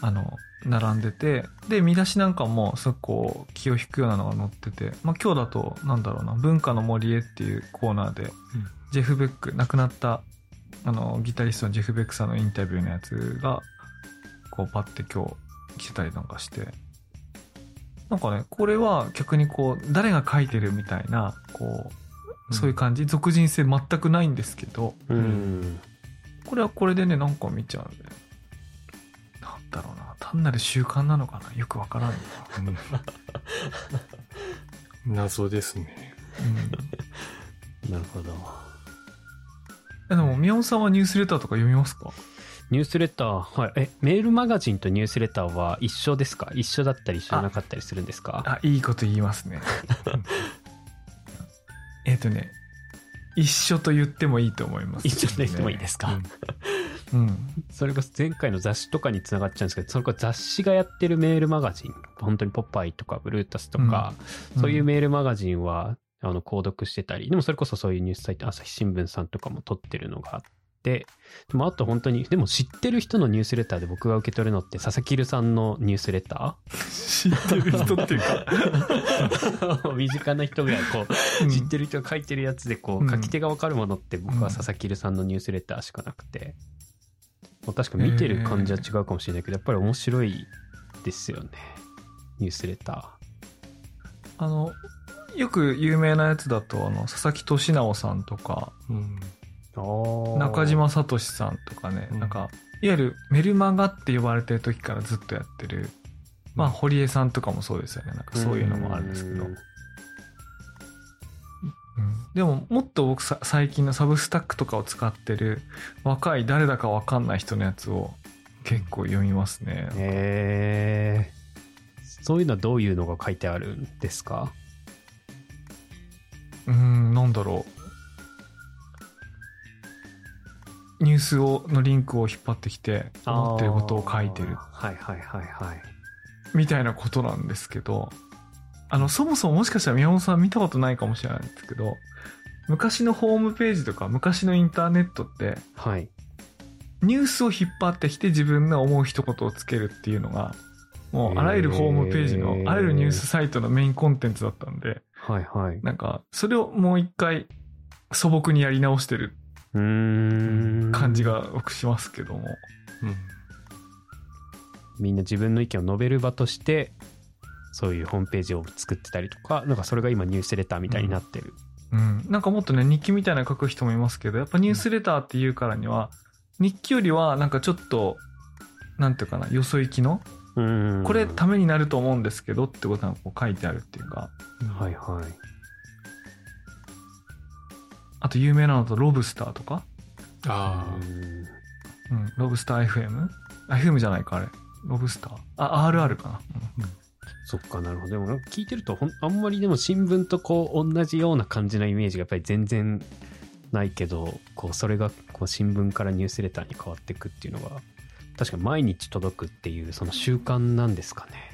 Speaker 1: あの、並んでて、で、見出しなんかも、すごくこう、気を引くようなのが載ってて、まあ今日だと、なんだろうな、文化の森へっていうコーナーで、ジェフ・ベック、亡くなった、あの、ギタリストのジェフ・ベックさんのインタビューのやつが、こう、パッて今日来てたりなんかして、なんかね、これは逆にこう、誰が書いてるみたいな、こう、そういう感じ、俗人性全くないんですけど、
Speaker 2: うん。
Speaker 1: これはこれでね、なんか見ちゃうんで、なんだろうな、単なる習慣なのかなよくわからんな。
Speaker 3: うん謎ですね。
Speaker 1: うん
Speaker 2: なるほど。
Speaker 1: え。でも、宮本さんはニュースレターとか読みますか？
Speaker 2: ニュースレター、はい。え、メールマガジンとニュースレターは一緒ですか？一緒だったり一緒じゃなかったりするんですか？
Speaker 1: あ、いいこと言いますね。[LAUGHS] えっとね、一緒と言ってもいいと思います、
Speaker 2: 一緒と言ってもいいですか、
Speaker 1: うん。[LAUGHS]
Speaker 2: それこそ前回の雑誌とかにつながっちゃうんですけど、それこそ雑誌がやってるメールマガジン、本当にポッパイとかブルータスとか、
Speaker 1: うん。
Speaker 2: そういうメールマガジンは、あの、購読してたり、でもそれこそそういうニュースサイト、朝日新聞さんとかも撮ってるのがあって、でもあと本当に、でも知ってる人のニュースレターで僕が受け取るのって、佐々木留さんのニュースレタ
Speaker 1: 知ってる人っていうか、
Speaker 2: ー [LAUGHS] 身近な人がこう、
Speaker 1: うん。
Speaker 2: 知ってる人が書いてるやつで、こ
Speaker 1: う
Speaker 2: 書き手がわかるものって僕は佐々木留さんのニュースレターしかなくて、まあ確か見てる感じは違うかもしれないけど、やっぱり面白いですよね。ニュースレタ
Speaker 1: あの、よく有名なやつだと、あの、佐々木俊直さんとか、
Speaker 3: うん。
Speaker 2: ー。
Speaker 1: 中島聡さんとかね、
Speaker 3: うん
Speaker 1: なんか、いわゆるメルマガって呼ばれてる時からずっとやってる、まあ、堀江さんとかもそうですよね。なんかそういうのもあるんですけど。
Speaker 2: うん
Speaker 1: うんでも、もっと僕さ、最近のサブスタックとかを使ってる若い誰だかわかんない人のやつを結構読みますね。
Speaker 2: へえ。そういうのはどういうのが書いてあるんですか？
Speaker 1: うん、なんだろニュースをのリンクを引っ張ってきて思ってることを書いてる
Speaker 2: はいはいはいはい。
Speaker 1: みたいなことなんですけどあのそもそももしかしたら宮本さん見たことないかもしれないんですけど昔のホームページとか昔のインターネットって
Speaker 2: はい。
Speaker 1: ニュースを引っ張ってきて自分の思う一言をつけるっていうのがもうあらゆるホームページのあらゆるニュースサイトのメインコンテンツだったんで
Speaker 2: はいはい。
Speaker 1: なんかそれをもう一回素朴にやり直してる。感じが僕しますけども、
Speaker 3: うん
Speaker 2: みんな自分の意見を述べる場として、そういうホームページを作ってたりとか、なんかそれが今ニュースレターみたいになってる。
Speaker 1: うん、なんかもっとね日記みたいなの書く人もいますけどやっぱニュースレターっていうからには日記よりはなんかちょっとなんていうかなよそ行きの。これためになると思うんですけどってことがこう書いてあるっていうか
Speaker 2: はいはい。
Speaker 1: あと有名なのとロブスターとか、
Speaker 3: あ
Speaker 2: うーん
Speaker 1: うん、ロブスター FM?FM FM じゃないかあれロブスター？あ RR かな、
Speaker 2: そっかなるほど。でも聞いてるとほん、あんまりでも新聞とこう同じような感じなイメージがやっぱり全然ないけど、こうそれがこう新聞からニュースレターに変わっていくっていうのが、確かに毎日届くっていうその習慣なんですかね？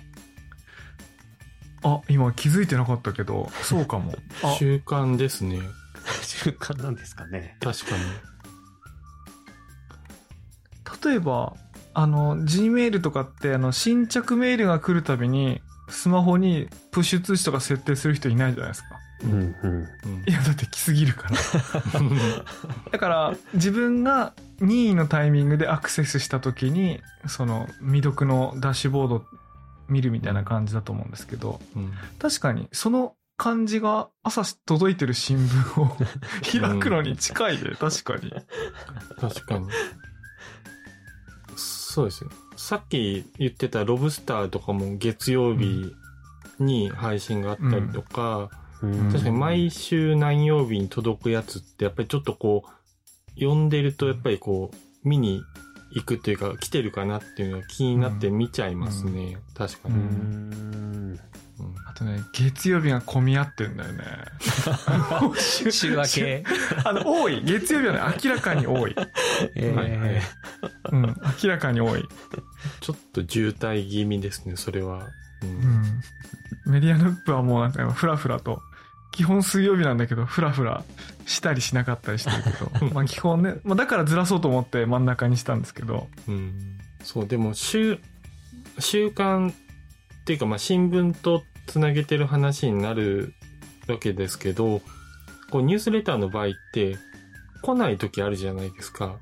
Speaker 1: あ今気づいてなかったけどそうかも
Speaker 3: あ。
Speaker 1: あ [LAUGHS]
Speaker 3: 習慣ですね。
Speaker 2: 習慣なんですかね。
Speaker 3: 確かに。
Speaker 1: 例えばあの G メールとかってあの新着メールが来るたびにスマホにプッシュ通知とか設定する人いないじゃないですか
Speaker 2: うんうん。
Speaker 3: うん
Speaker 1: いやだって来すぎるから [LAUGHS] だから自分が任意のタイミングでアクセスした時にその未読のダッシュボード見るみたいな感じだと思うんですけど
Speaker 3: うん
Speaker 1: 確かにその感じが朝届いてる新聞を [LAUGHS] 開くのに近いで確かに
Speaker 3: 確かに。そうですよ。さっき言ってたロブスターとかも月曜日に配信があったりとか、
Speaker 2: うん
Speaker 3: 確かに毎週何曜日に届くやつってやっぱりちょっとこう、読んでるとやっぱりこう、見に行くというか来てるかなっていうのが気になって見ちゃいますね。確かに。
Speaker 1: あとね月曜日が混み合ってんだよね。[LAUGHS]
Speaker 2: 週明け。[LAUGHS]
Speaker 1: あの多い。月曜日はね明らかに多い。[LAUGHS]
Speaker 2: え
Speaker 3: はいはい。
Speaker 2: ー
Speaker 1: うん明らかに多い。
Speaker 3: ちょっと渋滞気味ですね、それは。う
Speaker 1: うん。んメディアヌップはもうなんか今フラフラと。基本水曜日なんだけどフラフラしたりしなかったりしてるけど。まあ基本ね、まあ、だからずらそうと思って真ん中にしたんですけど。
Speaker 3: うん。そう、でも、週、週刊っていうか、まあ、新聞とつなげてる話になるわけですけど、こう、ニュースレターの場合って、来ない時あるじゃないですか。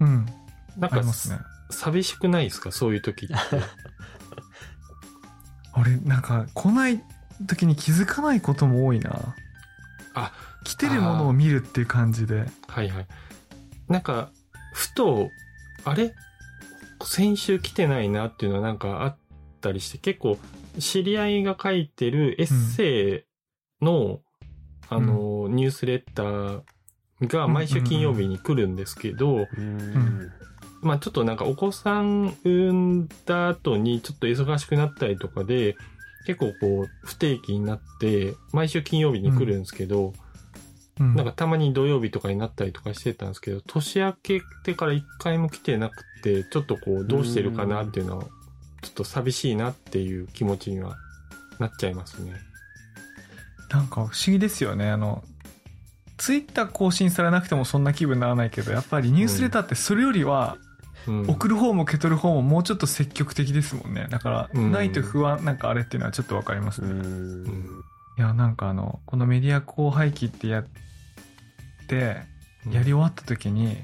Speaker 1: うん
Speaker 3: なんか
Speaker 1: ね
Speaker 3: 寂しくないですか？そういう時って。[LAUGHS]
Speaker 1: 俺なんか来ない時に気づかないことも多いな
Speaker 3: あ
Speaker 1: 来てるものを見るっていう感じで
Speaker 3: はいはい。なんか、ふと、あれ？先週来てないなっていうのはなんかあったりして、結構、知り合いが書いてるエッセイの、あの、ニュースレターが毎週金曜日に来るんですけど、
Speaker 2: うん。
Speaker 3: まあちょっとなんかお子さん産んだ後にちょっと忙しくなったりとかで、結構こう不定期になって、毎週金曜日に来るんですけど、
Speaker 1: うん。
Speaker 3: なんかたまに土曜日とかになったりとかしてたんですけど、年明けてから一回も来てなくて、ちょっとこうどうしてるかなっていうのは、ちょっと寂しいなっていう気持ちにはなっちゃいますね。
Speaker 1: なんか不思議ですよね。あのツイッター更新されなくてもそんな気分にならないけどやっぱりニュースレターってそれよりは
Speaker 3: うん。
Speaker 1: 送る方も受け取る方ももうちょっと積極的ですもんね。だから
Speaker 3: うん。
Speaker 1: ないと不安なんかあれっていうのはちょっとわかります
Speaker 2: う
Speaker 1: ね、
Speaker 2: ん
Speaker 3: うん。
Speaker 1: いやなんかあのこのメディア後廃棄ってやってやり終わった時に、
Speaker 3: うん。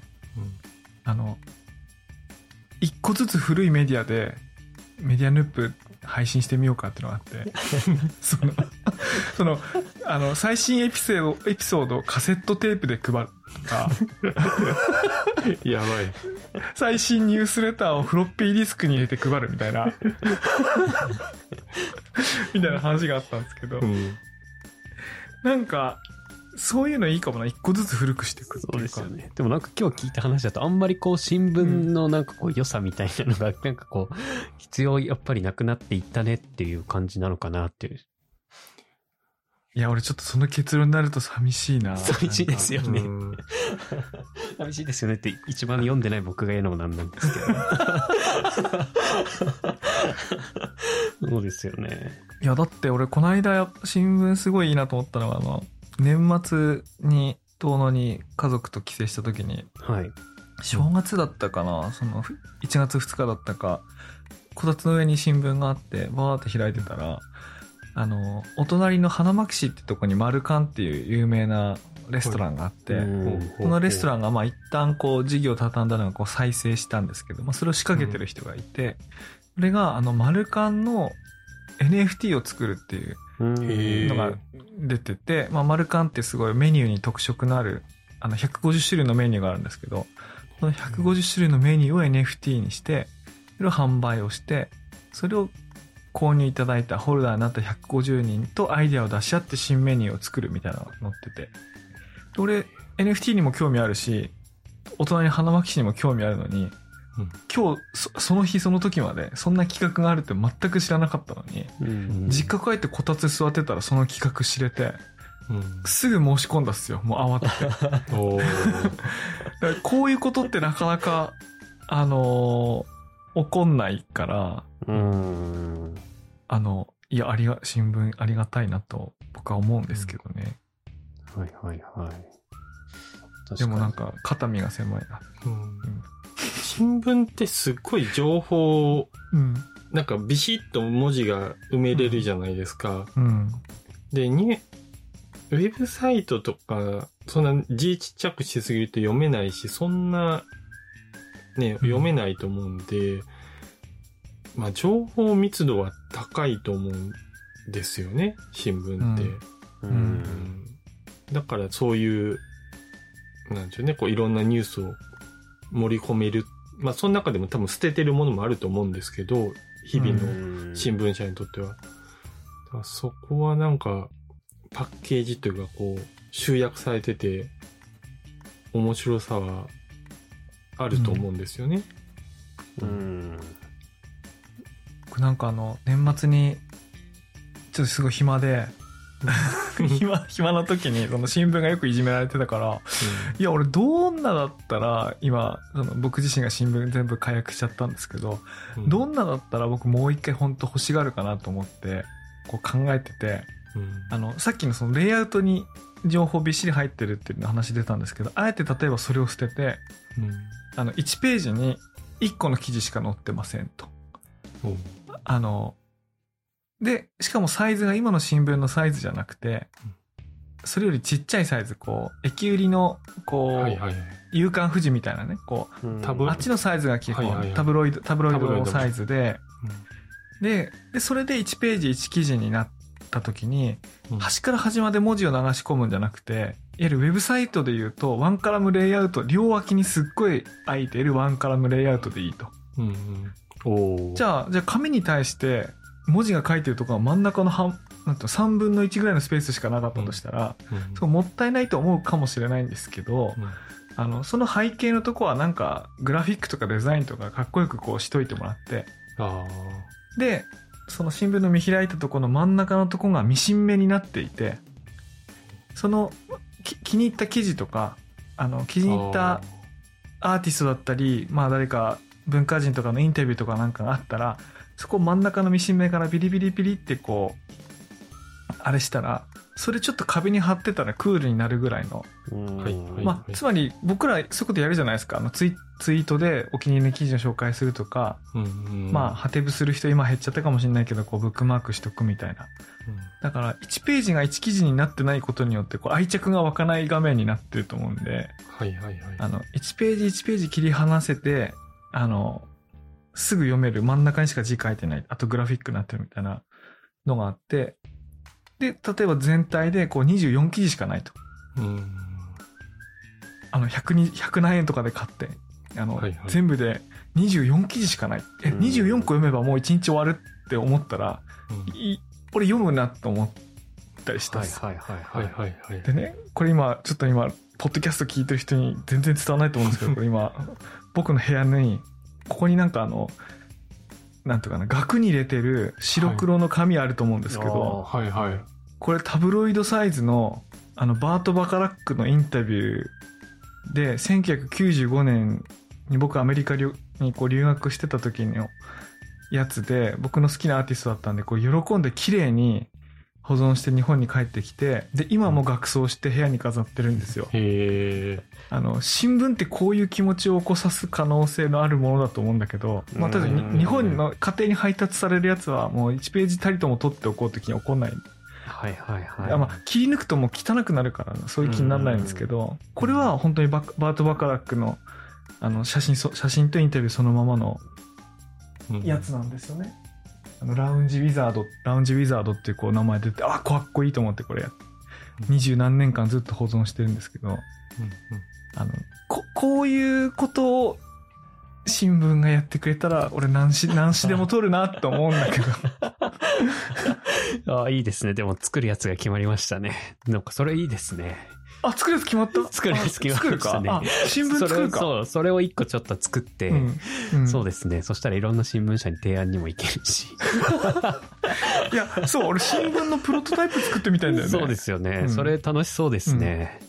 Speaker 1: あの一個ずつ古いメディアでメディアヌップ配信してみようかっていうのがあって [LAUGHS] そのそのあの最新エピソードエピソードをカセットテープで配るとか [LAUGHS]
Speaker 3: やばい。
Speaker 1: 最新ニュースレターをフロッピーディスクに入れて配るみたいな [LAUGHS] みたいな話があったんですけど、
Speaker 3: うん。
Speaker 1: なんかそういうのいいかもな一個ずつ古くしていくって
Speaker 2: そう
Speaker 1: いうか
Speaker 2: ですよね。でもなんか今日聞いた話だとあんまりこう新聞のなんかこう良さみたいなのがなんかこう必要やっぱりなくなっていったねっていう感じなのかなっていう。
Speaker 1: いや俺ちょっとその結論になると寂しいな
Speaker 2: 寂しいですよね。
Speaker 3: うん [LAUGHS]
Speaker 2: 寂しいですよねって一番読んでない僕が言うのもなんなんですけど。[LAUGHS] そうですよね。
Speaker 1: いや、だって俺この間新聞すごいいいなと思ったのが、あの、年末に遠野に家族と帰省した時に、
Speaker 2: はい。
Speaker 1: 正月だったかな、そのふ1月2日だったか、こたつの上に新聞があって、バーって開いてたら、あの、お隣の花巻市ってとこにマルカンっていう有名なレストランがあって、
Speaker 2: うん
Speaker 1: このレストラ
Speaker 3: ン。
Speaker 1: ンがまあ一旦こう事業を畳んだのがこう再生したんですけど、まあそれを仕掛けてる人がいて、それがあのマルカンの NFT を作るっていうのが出てて、まあマルカンってすごいメニューに特色のある、あの150種類のメニューがあるんですけど、その150種類のメニューを NFT にして、それを販売をして、それを購入いただいたホルダーになった150人とアイデアを出し合って新メニューを作るみたいなのが載ってて。俺、NFT にも興味あるし、大人に花巻市にも興味あるのに、
Speaker 3: うん
Speaker 1: 今日そ、その日その時まで、そんな企画があるって全く知らなかったのに、
Speaker 2: うん
Speaker 1: 実家帰ってこたつ座ってたらその企画知れて、
Speaker 3: うん
Speaker 1: すぐ申し込んだっすよ。もう慌てて。[LAUGHS] [LAUGHS] こういうことってなかなか、あのー起こんないから、
Speaker 2: うん。
Speaker 1: あの、いや、ありが、新聞ありがたいなと僕は思うんですけどね。
Speaker 2: はいはいはい。
Speaker 1: でもなんか、肩身が狭いな。
Speaker 3: うん新聞ってすっごい情報を
Speaker 1: うん。
Speaker 3: なんかビシッと文字が埋めれるじゃないですか。
Speaker 1: うん。
Speaker 3: で、に、ウェブサイトとか、そんな字ちっちゃくしすぎると読めないし、そんな、ね、読めないと思うんで、まあ、情報密度は高いと思うんですよね、新聞って。
Speaker 1: うん
Speaker 2: う。
Speaker 1: うん
Speaker 3: うんだからそういう、なんでしょうね、こういろんなニュースを盛り込める。まあ、その中でも多分捨ててるものもあると思うんですけど、日々の新聞社にとっては。そこはなんか、パッケージというかこう、集約されてて、面白さはあると思うんですよね。
Speaker 2: うん。
Speaker 1: 僕なんかあの、年末に、ちょっとすごい暇で、[LAUGHS] 暇、暇な時に、その新聞がよくいじめられてたから、いや、俺どんなだったら、今、その僕自身が新聞全部解約しちゃったんですけど、
Speaker 3: うん。
Speaker 1: どんなだったら僕もう一回本当欲しがるかなと思って、こう考えてて、
Speaker 3: うん。
Speaker 1: あの、さっきのそのレイアウトに情報びっしり入ってるっていう話出たんですけど、あえて例えばそれを捨てて、
Speaker 3: うん。
Speaker 1: あの、1ページに1個の記事しか載ってませんと。
Speaker 3: う。ん
Speaker 1: あの、で、しかもサイズが今の新聞のサイズじゃなくて、それよりちっちゃいサイズ、こう、駅売りの、こう、
Speaker 3: はいはいはい。
Speaker 1: 夕刊富士みたいなね、こ
Speaker 3: 多分
Speaker 1: う、あっちのサイズが基本、
Speaker 3: はいはいはい。
Speaker 1: タブロイド、タブロイドのサイズで、で、で、それで1ページ1記事になった時に、
Speaker 3: うん。
Speaker 1: 端から端まで文字を流し込むんじゃなくて、いわゆるウェブサイトで言うと、ワンカラムレイアウト、両脇にすっごい空いているワンカラムレイアウトでいいと。
Speaker 3: うんうん。
Speaker 1: じゃあ、じゃあ紙に対して、文字が書いてるところは真ん中の半、なんていうの3分の1ぐらいのスペースしかなかったとしたら、もったいないと思うかもしれないんですけど、
Speaker 3: うん。
Speaker 1: あの、その背景のとこはなんか、グラフィックとかデザインとかかっこよくこうしといてもらって、
Speaker 3: あ
Speaker 1: で、その新聞の見開いたところの真ん中のところがミシン目になっていて、その、き気に入った記事とか、あの、気
Speaker 3: あ。
Speaker 1: に入ったアーティストだったり、まあ誰か文化人とかのインタビューとかなんかがあったら、そこ真ん中のミシン目からビリビリビリってこう、あれしたら、それちょっと壁に貼ってたらクールになるぐらいの。
Speaker 3: はいはい
Speaker 1: まあ、つまり僕らそういうことやるじゃないですか。あのツイツイートでお気に入りの記事を紹介するとか、まあ、ハテブする人今減っちゃったかもしれないけど、こうブックマークしとくみたいな。だから、1ページが1記事になってないことによって、こう愛着が湧かない画面になってると思うんで、
Speaker 3: はいはいはい。
Speaker 1: あの、1ページ1ページ切り離せて、あの、すぐ読める真ん中にしか字書いてない、あとグラフィックになってるみたいなのがあって、で、例えば全体でこう24記事しかないと。
Speaker 3: うん
Speaker 1: あの、100に、100何円とかで買って、あの、
Speaker 3: はいはい
Speaker 1: 全部で24記事しかない。え、
Speaker 2: うん
Speaker 1: 24個読めばもう1日終わるって思ったら、
Speaker 3: うん
Speaker 1: い俺読むなと思ったりしたんです。
Speaker 2: はいはいはい
Speaker 3: は
Speaker 2: はいい。
Speaker 3: はいはい。
Speaker 1: でね、これ今、ちょっと今、ポッドキャスト聞いてる人に全然伝わらないと思うんですけど、これ今、僕の部屋に、ここになんかあの、なんとかな、額に入れてる白黒の紙あると思うんですけど、
Speaker 3: はいはい。
Speaker 1: これタブロイドサイズの、あの、バート・バカラックのインタビューで、1995年に僕アメリカ留にこう留学してた時のやつで、僕の好きなアーティストだったんで、こう喜んで綺麗に保存して日本に帰ってきて、で、今も額装して部屋に飾ってるんですよ。
Speaker 3: へえ。
Speaker 1: あの、新聞ってこういう気持ちを起こさす可能性のあるものだと思うんだけど、まあ、ただ日本の家庭に配達されるやつはもう1ページたりとも取っておこうときに起こんない。
Speaker 2: はいはいはい。
Speaker 1: あまあ、切り抜くともう汚くなるから、そういう気にならないんですけど、これは本当にババート・バカラックの、あの、写真そ、写真とインタビューそのままの
Speaker 3: うん
Speaker 1: やつなんですよね。あの、ラウンジウィザード、ラウンジウィザードっていうこう名前出て、あ、かっこいいと思ってこれや、二十何年間ずっと保存してるんですけど、
Speaker 3: うんうん
Speaker 1: あの、こ、こういうことを新聞がやってくれたら、俺何し、[LAUGHS] 何しでも撮るなと思うんだけど。[LAUGHS]
Speaker 2: ああ、いいですね。でも作るやつが決まりましたね。なんかそれいいですね。
Speaker 1: あ、作るやつ決まった？
Speaker 2: 作るやつ決まりましたね
Speaker 1: 新聞作るか？
Speaker 2: そう、それを一個ちょっと作って、
Speaker 1: うん。うん
Speaker 2: そうですね。そしたらいろんな新聞社に提案にも行けるし。
Speaker 1: いや、そう、俺新聞のプロトタイプ作ってみたいんだよね。
Speaker 2: そうですよね。
Speaker 1: うん
Speaker 2: それ楽しそうですね。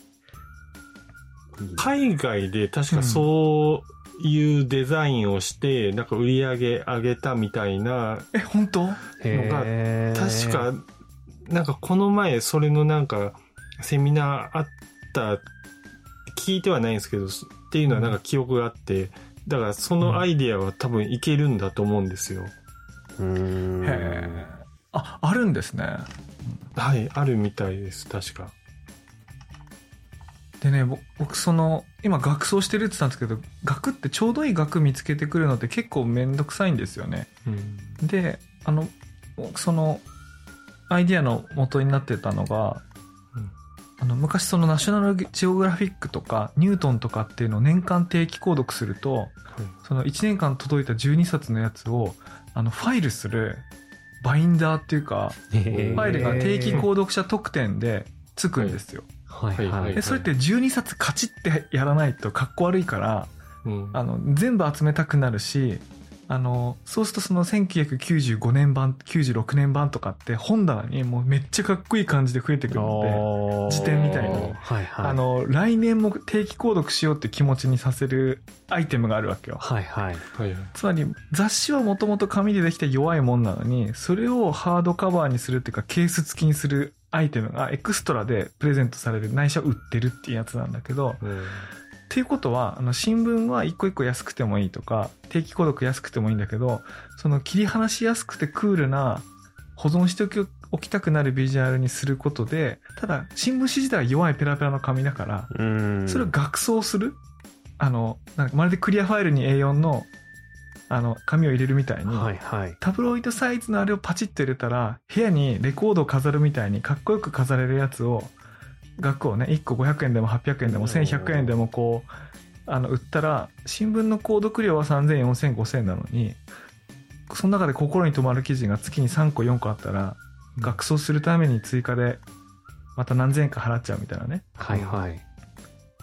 Speaker 3: 海外で確かそういうデザインをして、なんか売り上げ上げたみたいな、
Speaker 1: え、本当？
Speaker 2: へー
Speaker 3: 確か、なんかこの前それのなんかセミナーあった、聞いてはないんですけど、っていうのはなんか記憶があって、だからそのアイディアは多分いけるんだと思うんですよ。
Speaker 2: うーん。
Speaker 1: へえ。あ、あるんですね。
Speaker 3: はい、あるみたいです、確か。
Speaker 1: でね、ぼ僕その、今学装してるって言ったんですけど、学ってちょうどいい学見つけてくるのって結構めんどくさいんですよね。
Speaker 3: うん。
Speaker 1: で、あの、僕その、アイディアの元になってたのが、
Speaker 3: うん
Speaker 1: あの、昔そのナショナルジオグラフィックとか、ニュートンとかっていうのを年間定期購読すると、その1年間届いた12冊のやつを、あの、ファイルする、バインダーっていうか、ファイルが定期購読者特典でつくんですよ。
Speaker 2: はいは
Speaker 3: はいい。
Speaker 1: で、それって12冊カチってやらないとかっこ悪いから、
Speaker 3: うん。
Speaker 1: あの、全部集めたくなるし、あの、そうするとその1995年版、96年版とかって本棚にもうめっちゃかっこいい感じで増えてくるので、辞典みたいに
Speaker 2: はいはい。
Speaker 1: あ、の、来年も定期購読しようって気持ちにさせるアイテムがあるわけよ。
Speaker 2: はいはい。
Speaker 1: つまり雑誌はもともと紙でできた弱いもんなのに、それをハードカバーにするっていうかケース付きにするアイテムがエクストラでプレゼントされる、内緒売ってるっていうやつなんだけど、
Speaker 3: うん
Speaker 1: っていうことは、あの、新聞は一個一個安くてもいいとか、定期購読安くてもいいんだけど、その切り離しやすくてクールな、保存しておきおきたくなるビジュアルにすることで、ただ、新聞紙自体は弱いペラペラの紙だから、
Speaker 2: うん。
Speaker 1: それを額装するあの、なんかまるでクリアファイルに A4 の、あの、紙を入れるみたいに、
Speaker 2: はいはい。
Speaker 1: タブロイドサイズのあれをパチッと入れたら、部屋にレコードを飾るみたいにかっこよく飾れるやつを、額をね、1個500円でも800円でも1100円でもこう、あの、売ったら、新聞の購読料は3000、4000、5000なのに、その中で心に留まる記事が月に3個4個あったら、額装するために追加で、また何千円か払っちゃうみたいなね。
Speaker 2: はいはい。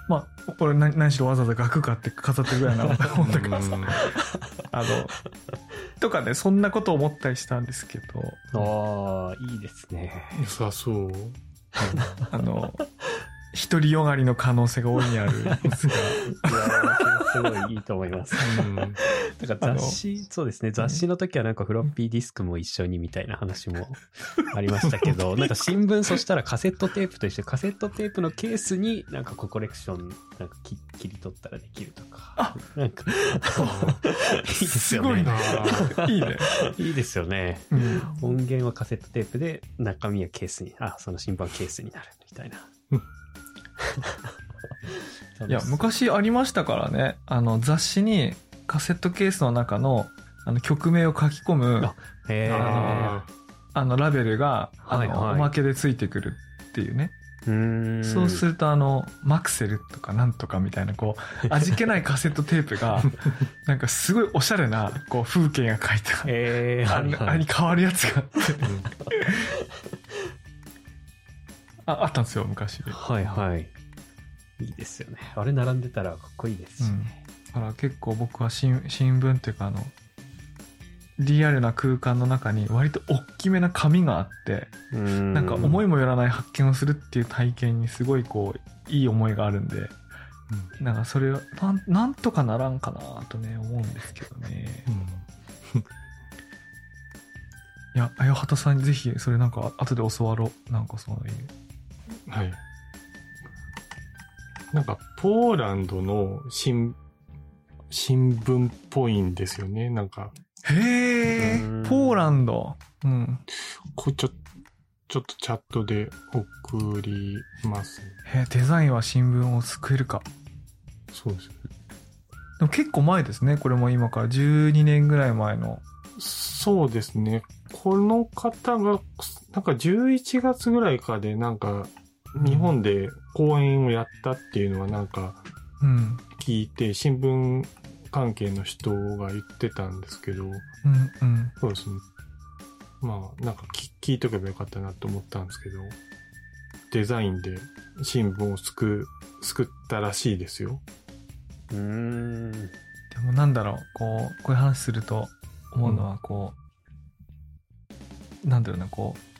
Speaker 1: まあ、俺何何しろわざわざ額買って飾ってるぐらいな [LAUGHS] もんだからさ。[LAUGHS] あの、とかね、そんなこと思ったりしたんですけど、
Speaker 2: ああ、いいですね。
Speaker 3: 良さそう。
Speaker 1: あの、独りよがりの可能性が大いにあるんですが、
Speaker 2: いやー、すごいいいと思います。
Speaker 3: うん
Speaker 2: だから雑誌、そうですね、雑誌の時はなんかフロッピーディスクも一緒にみたいな話もありましたけど、なんか新聞そしたらカセットテープとしてカセットテープのケースになんかコレクションなんか切切り取ったらできるとか。
Speaker 1: あ
Speaker 2: なんか、いいですよね。
Speaker 1: いな。いいね。[LAUGHS]
Speaker 2: いいですよね。
Speaker 1: うん
Speaker 2: 音源はカセットテープで中身はケースに、あ、その新版ケースになるみたいな。
Speaker 1: いや、昔ありましたからね、あの、雑誌にカセットケースの中の、あの、曲名を書き込む、
Speaker 2: あへえ。
Speaker 3: あ
Speaker 1: あの、ラベルが、あの、
Speaker 2: はいはい
Speaker 1: おまけでついてくるっていうね。
Speaker 2: う。
Speaker 1: そうすると、あの、マクセルとかなんとかみたいな、こう、[LAUGHS] 味気ないカセットテープが、[LAUGHS] なんかすごいおしゃれな、こう、風景が書いた、
Speaker 2: えー、
Speaker 1: あれに変わるやつがあって、あ、あったんですよ、昔。
Speaker 2: はいはい。いいですよね。あれ並んでたらかっこいいですしね。
Speaker 1: だから結構僕は新新聞っていうかあの、リアルな空間に中に割と大きめな紙があって、
Speaker 2: うん。
Speaker 1: なんか思いもよらない発見をするっていう体験にすごいこう、いい思いがあるんで、なんかそれをなんなんとかならんかなとね思うんですけどね。
Speaker 3: うん。[LAUGHS]
Speaker 1: いやあやはたさんにぜひそれなんか後で教わろう。なんかそういう。
Speaker 3: はい。なんか、ポーランドの新、新聞っぽいんですよね。なんか、
Speaker 1: へえ
Speaker 2: うん
Speaker 1: ポーランドうん
Speaker 3: これちょ、ちょっとチャットで送ります。
Speaker 1: へえデザインは新聞を救えるか
Speaker 3: そうです。
Speaker 1: でも結構前ですねこれも今から12年ぐらい前の
Speaker 3: そうですね。この方が、なんか11月ぐらいかで、なんか、日本で講演をやったっていうのはなんか
Speaker 1: うん
Speaker 3: 聞いて、新聞関係の人が言ってたんですけど、
Speaker 1: うんうん
Speaker 3: そうですね。まあ、なんか聞聞いとけばよかったなと思ったんですけど、デザインで新聞を救う、救ったらしいですよ。
Speaker 2: うーん。
Speaker 1: でもなんだろうこうこういう話すると思うのはこう、なんだろうなこう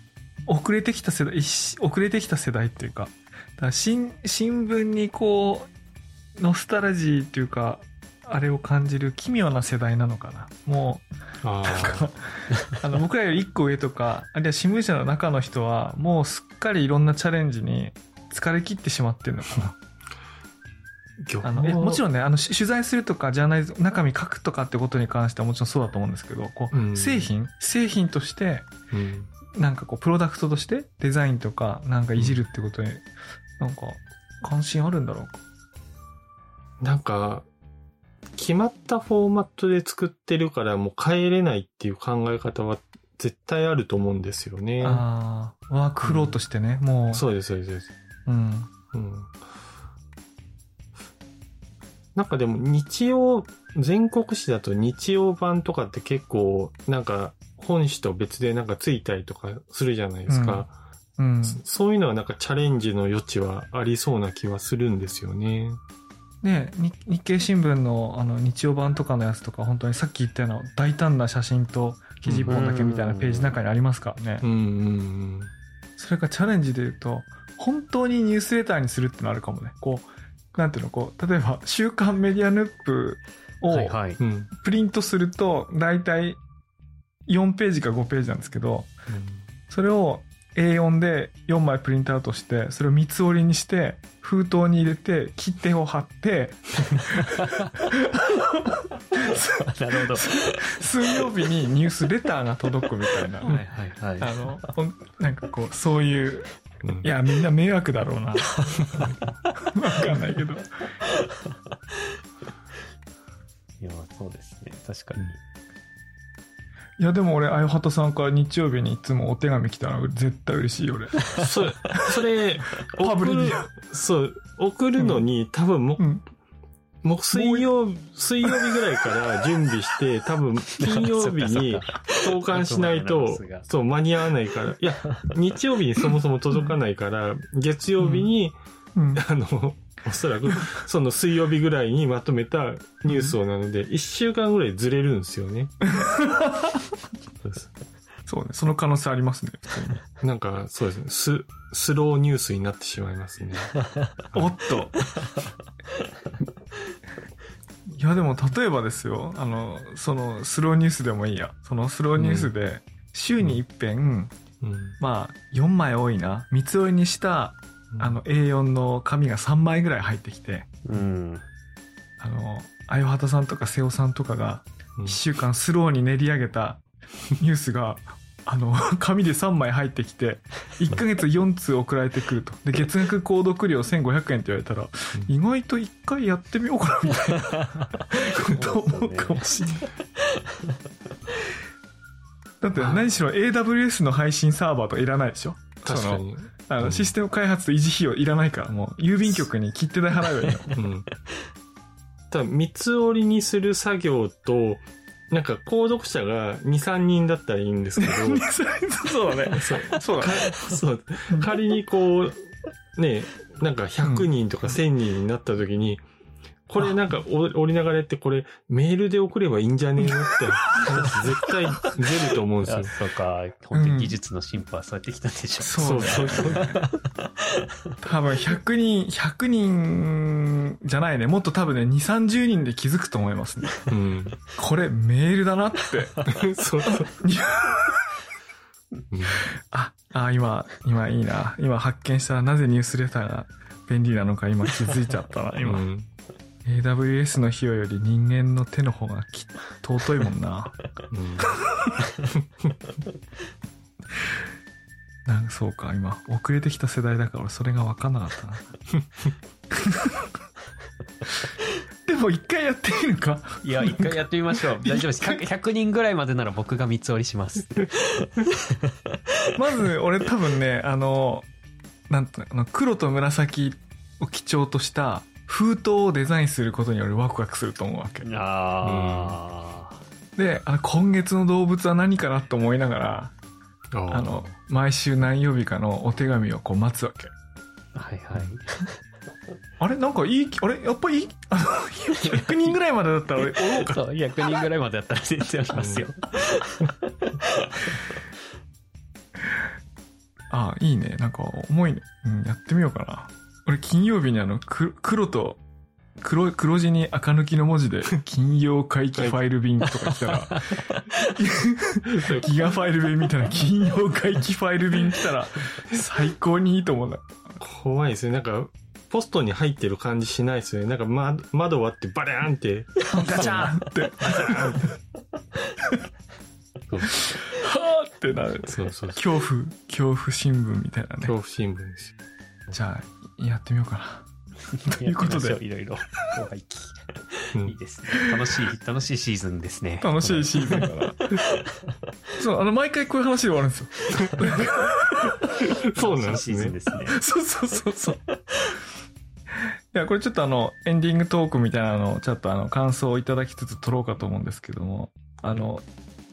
Speaker 1: 遅れてきた世代一遅れてきた世代っていうかだから新新聞にこうノスタルジーっていうかあれを感じる奇妙な世代なのかな。も
Speaker 3: あ
Speaker 1: うなんかあの僕らより一個上とかあるいは新聞社の中の人はもうすっかりいろんなチャレンジに疲れ切ってしまってるのかな。
Speaker 3: あ、
Speaker 1: あのえもち
Speaker 3: ん、
Speaker 1: ろんねあのし取材するとかジャーナリズム中身書くとかってことに関してはもちろんそうだと思うんですけどこう、
Speaker 3: うん。
Speaker 1: 製品？製品として
Speaker 3: うん。
Speaker 1: なんかこうプロダクトとしてデザインとかなんかいじるってことに、なんか関心あるんだろうか？
Speaker 3: なんか、決まったフォーマットで作ってるからもう変えれないっていう考え方は絶対あると思うんですよね。
Speaker 1: ああワークフローとしてね、もう
Speaker 3: そうです、そうですそうです。
Speaker 1: うん
Speaker 3: うん。なんかでも日曜、全国紙だと日曜版とかって結構なんか本紙と別でなんかついたりとかするじゃないですか。
Speaker 1: うん
Speaker 3: そそういうのはなんかチャレンジの余地はありそうな気はするんですよね。
Speaker 1: ね日日経新聞のあの日曜版とかのやつとか本当にさっき言ったような大胆な写真と記事一本だけみたいなページの中にありますからね、
Speaker 3: うんうん
Speaker 1: それからチャレンジで言うと、本当にニュースレターにするってのあるかもね。こう、なんていうの、こう、例えば、週刊メディアヌップを。プリントすると、だいたい4ページか5ページなんですけど、それを A4 で4枚プリントアウトして、それを三つ折りにして、封筒に入れて、切手を貼って、[LAUGHS]
Speaker 2: なるほど。
Speaker 1: 水曜日にニュースレターが届くみたいな。
Speaker 2: はいはいはい。
Speaker 1: あの、なんかこう、そういう、
Speaker 3: うん
Speaker 1: いや、みんな迷惑だろうな。わかんないけど。
Speaker 2: いや、そうですね。確かに。
Speaker 1: いや、でも俺、あやはたさんから日曜日にいつもお手紙来たら絶対嬉しいよ、俺。
Speaker 3: それ、それ、[LAUGHS] 送る。そう、送るのに、多分もう、
Speaker 1: うん。
Speaker 3: もう水曜、水曜日ぐらいから準備して、[LAUGHS] 多分金曜日に投函しないと
Speaker 2: そうか、
Speaker 3: そう、間に合わないから。いや、日曜日にそもそも届かないから、月曜日に、
Speaker 1: うん。[LAUGHS]
Speaker 3: あの、おそらく、その水曜日ぐらいにまとめたニュースをなので、一週間ぐらいずれるんですよね。そう
Speaker 1: ね、その可能性ありますね。
Speaker 3: なんか、そうですね。ス、スローニュースになってしまいますね。[LAUGHS]
Speaker 1: おっと。いや、でも例えばですよ、あの、そのスローニュースでもいいや。そのスローニュースで、週に一遍、
Speaker 3: うん。
Speaker 1: まあ、4枚多いな。三つ折りにした、あの、A4 の紙が3枚ぐらい入ってきて、
Speaker 2: うん。
Speaker 1: あの、あよはたさんとか瀬尾さんとかが、
Speaker 3: うん
Speaker 1: 1週間スローに練り上げたニュースが、あの、[LAUGHS] 紙で3枚入ってきて、1ヶ月4通送られてくると。で、月額購読料1500円って言われたら、意外と1回やってみようかな、みたいな [LAUGHS] こと思うかもしれない。だって何しろ AWS の配信サーバーとかいらないでしょ？
Speaker 3: 確かに。
Speaker 1: あの、
Speaker 3: うん
Speaker 1: システム開発と維持費用いらないから、もう、郵便局に切手代払えばいいの。
Speaker 3: うん。ただ、三つ折りにする作業と、なんか、購読者が2、3人だったらいいんですけど、[LAUGHS]
Speaker 1: そうだね。[LAUGHS]
Speaker 3: そう。
Speaker 1: そうだね。
Speaker 3: そう。仮にこう、ね、なんか100人とか1000人になった時に、これなんかお [LAUGHS] 折りながらやってこれメールで送ればいいんじゃねえのって話 [LAUGHS] 絶対出ると思うんですよ
Speaker 2: あ。そうか。本当に技術の進歩はそうやってきたんでしょ
Speaker 1: そうね
Speaker 3: そうそう。
Speaker 1: 多分100人、100人じゃないね。もっと多分ね、2、30人で気づくと思いますね。
Speaker 3: うん。
Speaker 1: これメールだなって。[LAUGHS]
Speaker 3: そうそう。うん
Speaker 1: あ、あ、今、今いいな。今発見したらなぜニュースレターが便利なのか今気づいちゃったな、今。
Speaker 3: うん
Speaker 1: AWS の費用より人間の手の方がき尊いもんな。[LAUGHS]
Speaker 3: うん
Speaker 1: なんそうか、今、遅れてきた世代だから俺それが分かんなかったな。[LAUGHS] でも一回やってみるか。
Speaker 2: いや、一回やってみましょう。[LAUGHS] 大丈夫です。100, 100人ぐらいまでなら僕が三つ折りします。
Speaker 1: まず、俺多分ね、あの、なんと、あの、黒と紫を基調とした封筒をデザインすることに俺ワクワクすると思うわけ。
Speaker 2: あ
Speaker 1: で、あの、今月の動物は何かなと思いながら、
Speaker 3: あ
Speaker 1: あの、毎週何曜日かのお手紙をこう待つわけ。
Speaker 2: あ。はいはい。[LAUGHS]
Speaker 1: あれ？なんかいい、あれ？やっぱいい、あの、100人ぐらいまでだったら俺、おろうか。
Speaker 2: そう、100人ぐらいまでやったら全然ありますよ。
Speaker 1: あいいね。なんか重いね。うん、やってみようかな。俺金曜日にあの、く黒と、黒、黒字に赤抜きの文字で、[LAUGHS] 金曜回帰ファイル便とか来たら、ギガファイル便みたいな金曜回帰ファイル便来たら、最高にいいと思うんだ。
Speaker 3: 怖いですね。なんか、ポストに入ってる感じしないですよね。なんか、ま、窓割ってバレーンって、
Speaker 1: ガチャンって、はーってなる。
Speaker 3: そうそうそう。
Speaker 1: 恐怖、恐怖新聞みたいなね。
Speaker 3: 恐怖新聞ですよ。
Speaker 1: じゃあ、やってみようかな。[LAUGHS] ということで
Speaker 2: いろいろ。後輩期
Speaker 3: うん
Speaker 2: いいですね。楽しい、楽しいシーズンですね。
Speaker 1: 楽しいシーズンだから。そう、あの、毎回こういう話で終わるんですよ。[LAUGHS]
Speaker 3: そうなんですね。
Speaker 1: そうそうそうそう。いや、これちょっとあの、エンディングトークみたいなのを、ちょっとあの、感想をいただきつつ撮ろうかと思うんですけども、あの、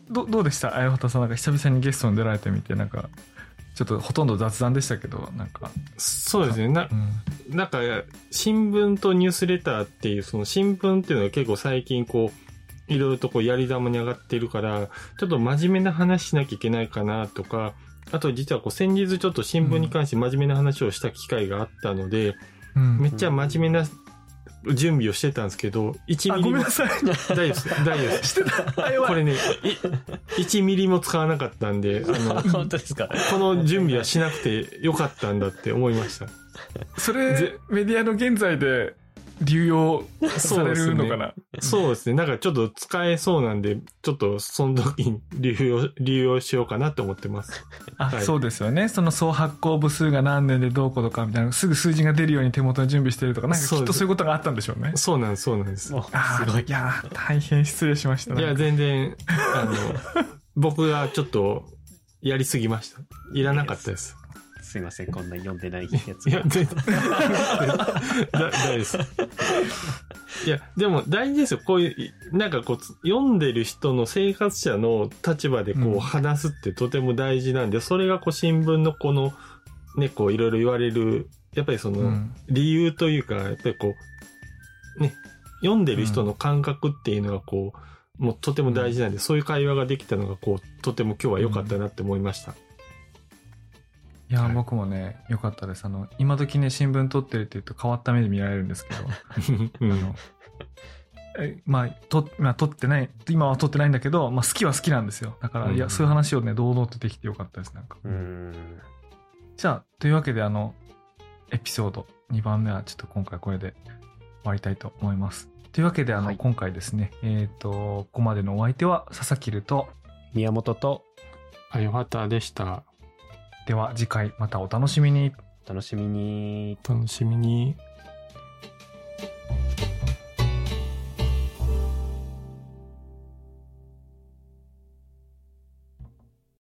Speaker 1: ど、どうでした？あやほたさん、なんか久々にゲストに出られてみて、なんか、ちょっとほとんど雑談でしたけど、なんか、
Speaker 3: そうですね。な
Speaker 1: う、ん。
Speaker 3: なんか、新聞とニュースレターっていう、その新聞っていうのは結構最近こう、いろいろとこうやり玉に上がってるから、ちょっと真面目な話しなきゃいけないかなとか、あと実はこう先日ちょっと新聞に関して真面目な話をした機会があったので、
Speaker 1: うん。
Speaker 3: めっちゃ真面目な準備をしてたんですけど、1
Speaker 1: あ、
Speaker 3: ミリも
Speaker 1: ごめんな、さい。
Speaker 3: 大丈夫です、大丈夫です。
Speaker 1: してた。あ、やばい。
Speaker 3: これね、い1ミリも使わなかったんで、あの、[LAUGHS]
Speaker 2: 本当ですか
Speaker 3: この準備はしなくてよかったんだって思いました。
Speaker 1: それ、メディアの現在で流用されるのかな、
Speaker 3: そうですね。なんかちょっと使えそうなんで、ちょっとその時に [LAUGHS] 流用、流用しようかなと思ってます。
Speaker 1: あ、
Speaker 3: はい
Speaker 1: そうですよね。その総発行部数が何年でどうこうとかみたいな、すぐ数字が出るように手元に準備してるとか、なんかきっとそういうことがあったんでしょうね。
Speaker 3: そうなんです、そうなんです。
Speaker 1: あ
Speaker 2: すごい
Speaker 1: ー。いやー、大変失礼しました
Speaker 3: いや、
Speaker 1: ね。
Speaker 3: 全然、あの、僕がちょっとやりすぎました。いらなかったです。
Speaker 2: すいません、こんな読んでないやつ
Speaker 3: いや、全然。だ大丈夫です。いや、でも大事ですよ。こういう、なんかこう、読んでる人の生活者の立場でこ
Speaker 1: うん
Speaker 3: う話すってとても大事なんで、それがこう新聞のこの、ね、こういろいろ言われる、やっぱりその、
Speaker 1: うん
Speaker 3: 理由というか、やっぱりこう、ね、読んでる人の感覚っていうのがこう、もうとても大事なんで、そういう会話ができたのがこう、とても今日は良かったなって思いました。
Speaker 1: いやー、
Speaker 3: はい
Speaker 1: 僕もね、良かったです。あの、今時ね、新聞撮ってるって言うと変わった目で見られるんですけど、[LAUGHS]
Speaker 3: うん
Speaker 1: あの、えまあ、と、まあ、撮ってない、今は撮ってないんだけど、まあ、好きは好きなんですよ。だから、
Speaker 3: うん
Speaker 1: いや、そういう話をね、堂々とできて良かったです、なんか。
Speaker 2: うん。
Speaker 1: じゃあ、というわけで、あの、エピソード2番目はちょっと今回これで終わりたいと思います。というわけで、あの、
Speaker 2: はい
Speaker 1: 今回ですね、えっ、と、ここまでのお相手は佐々木ると、
Speaker 2: 宮本と
Speaker 3: あ、よかったでした。
Speaker 1: では次回またお楽しみに。
Speaker 2: 楽しみに。
Speaker 3: 楽しみに。